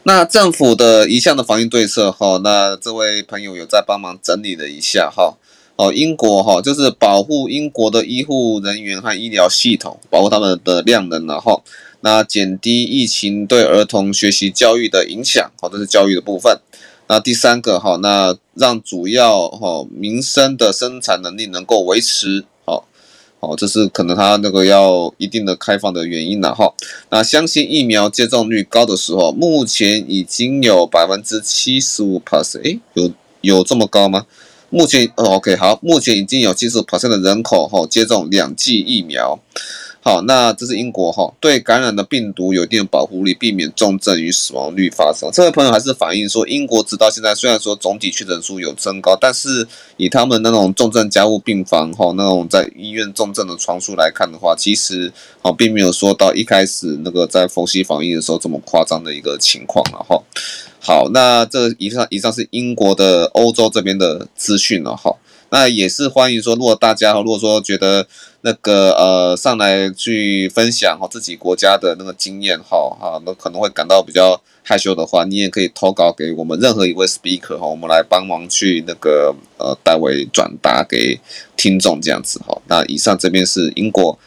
那政府的一项的防疫对策哈，那这位朋友有在帮忙整理了一下哈。哦，英国哈就是保护英国的医护人员和医疗系统，保护他们的量能，了哈那减低疫情对儿童学习教育的影响，好，这是教育的部分。那第三个哈，那让主要哈民生的生产能力能够维持，哦，这是可能他那个要一定的开放的原因了哈。那相信疫苗接种率高的时候，目前已经有百分之七十五 percent，诶，有有这么高吗？目前哦，OK，好，目前已经有七十五 percent 的人口哈接种两剂疫苗。好，那这是英国哈，对感染的病毒有一定的保护力，避免重症与死亡率发生。这位朋友还是反映说，英国直到现在虽然说总体确诊数有增高，但是以他们那种重症加护病房哈，那种在医院重症的床数来看的话，其实哦，并没有说到一开始那个在佛系防疫的时候这么夸张的一个情况了哈。好，那这以上以上是英国的欧洲这边的资讯了哈。那也是欢迎说，如果大家如果说觉得那个呃上来去分享哈自己国家的那个经验哈哈，那可能会感到比较害羞的话，你也可以投稿给我们任何一位 speaker 哈，我们来帮忙去那个呃代为转达给听众这样子哈。那以上这边是英国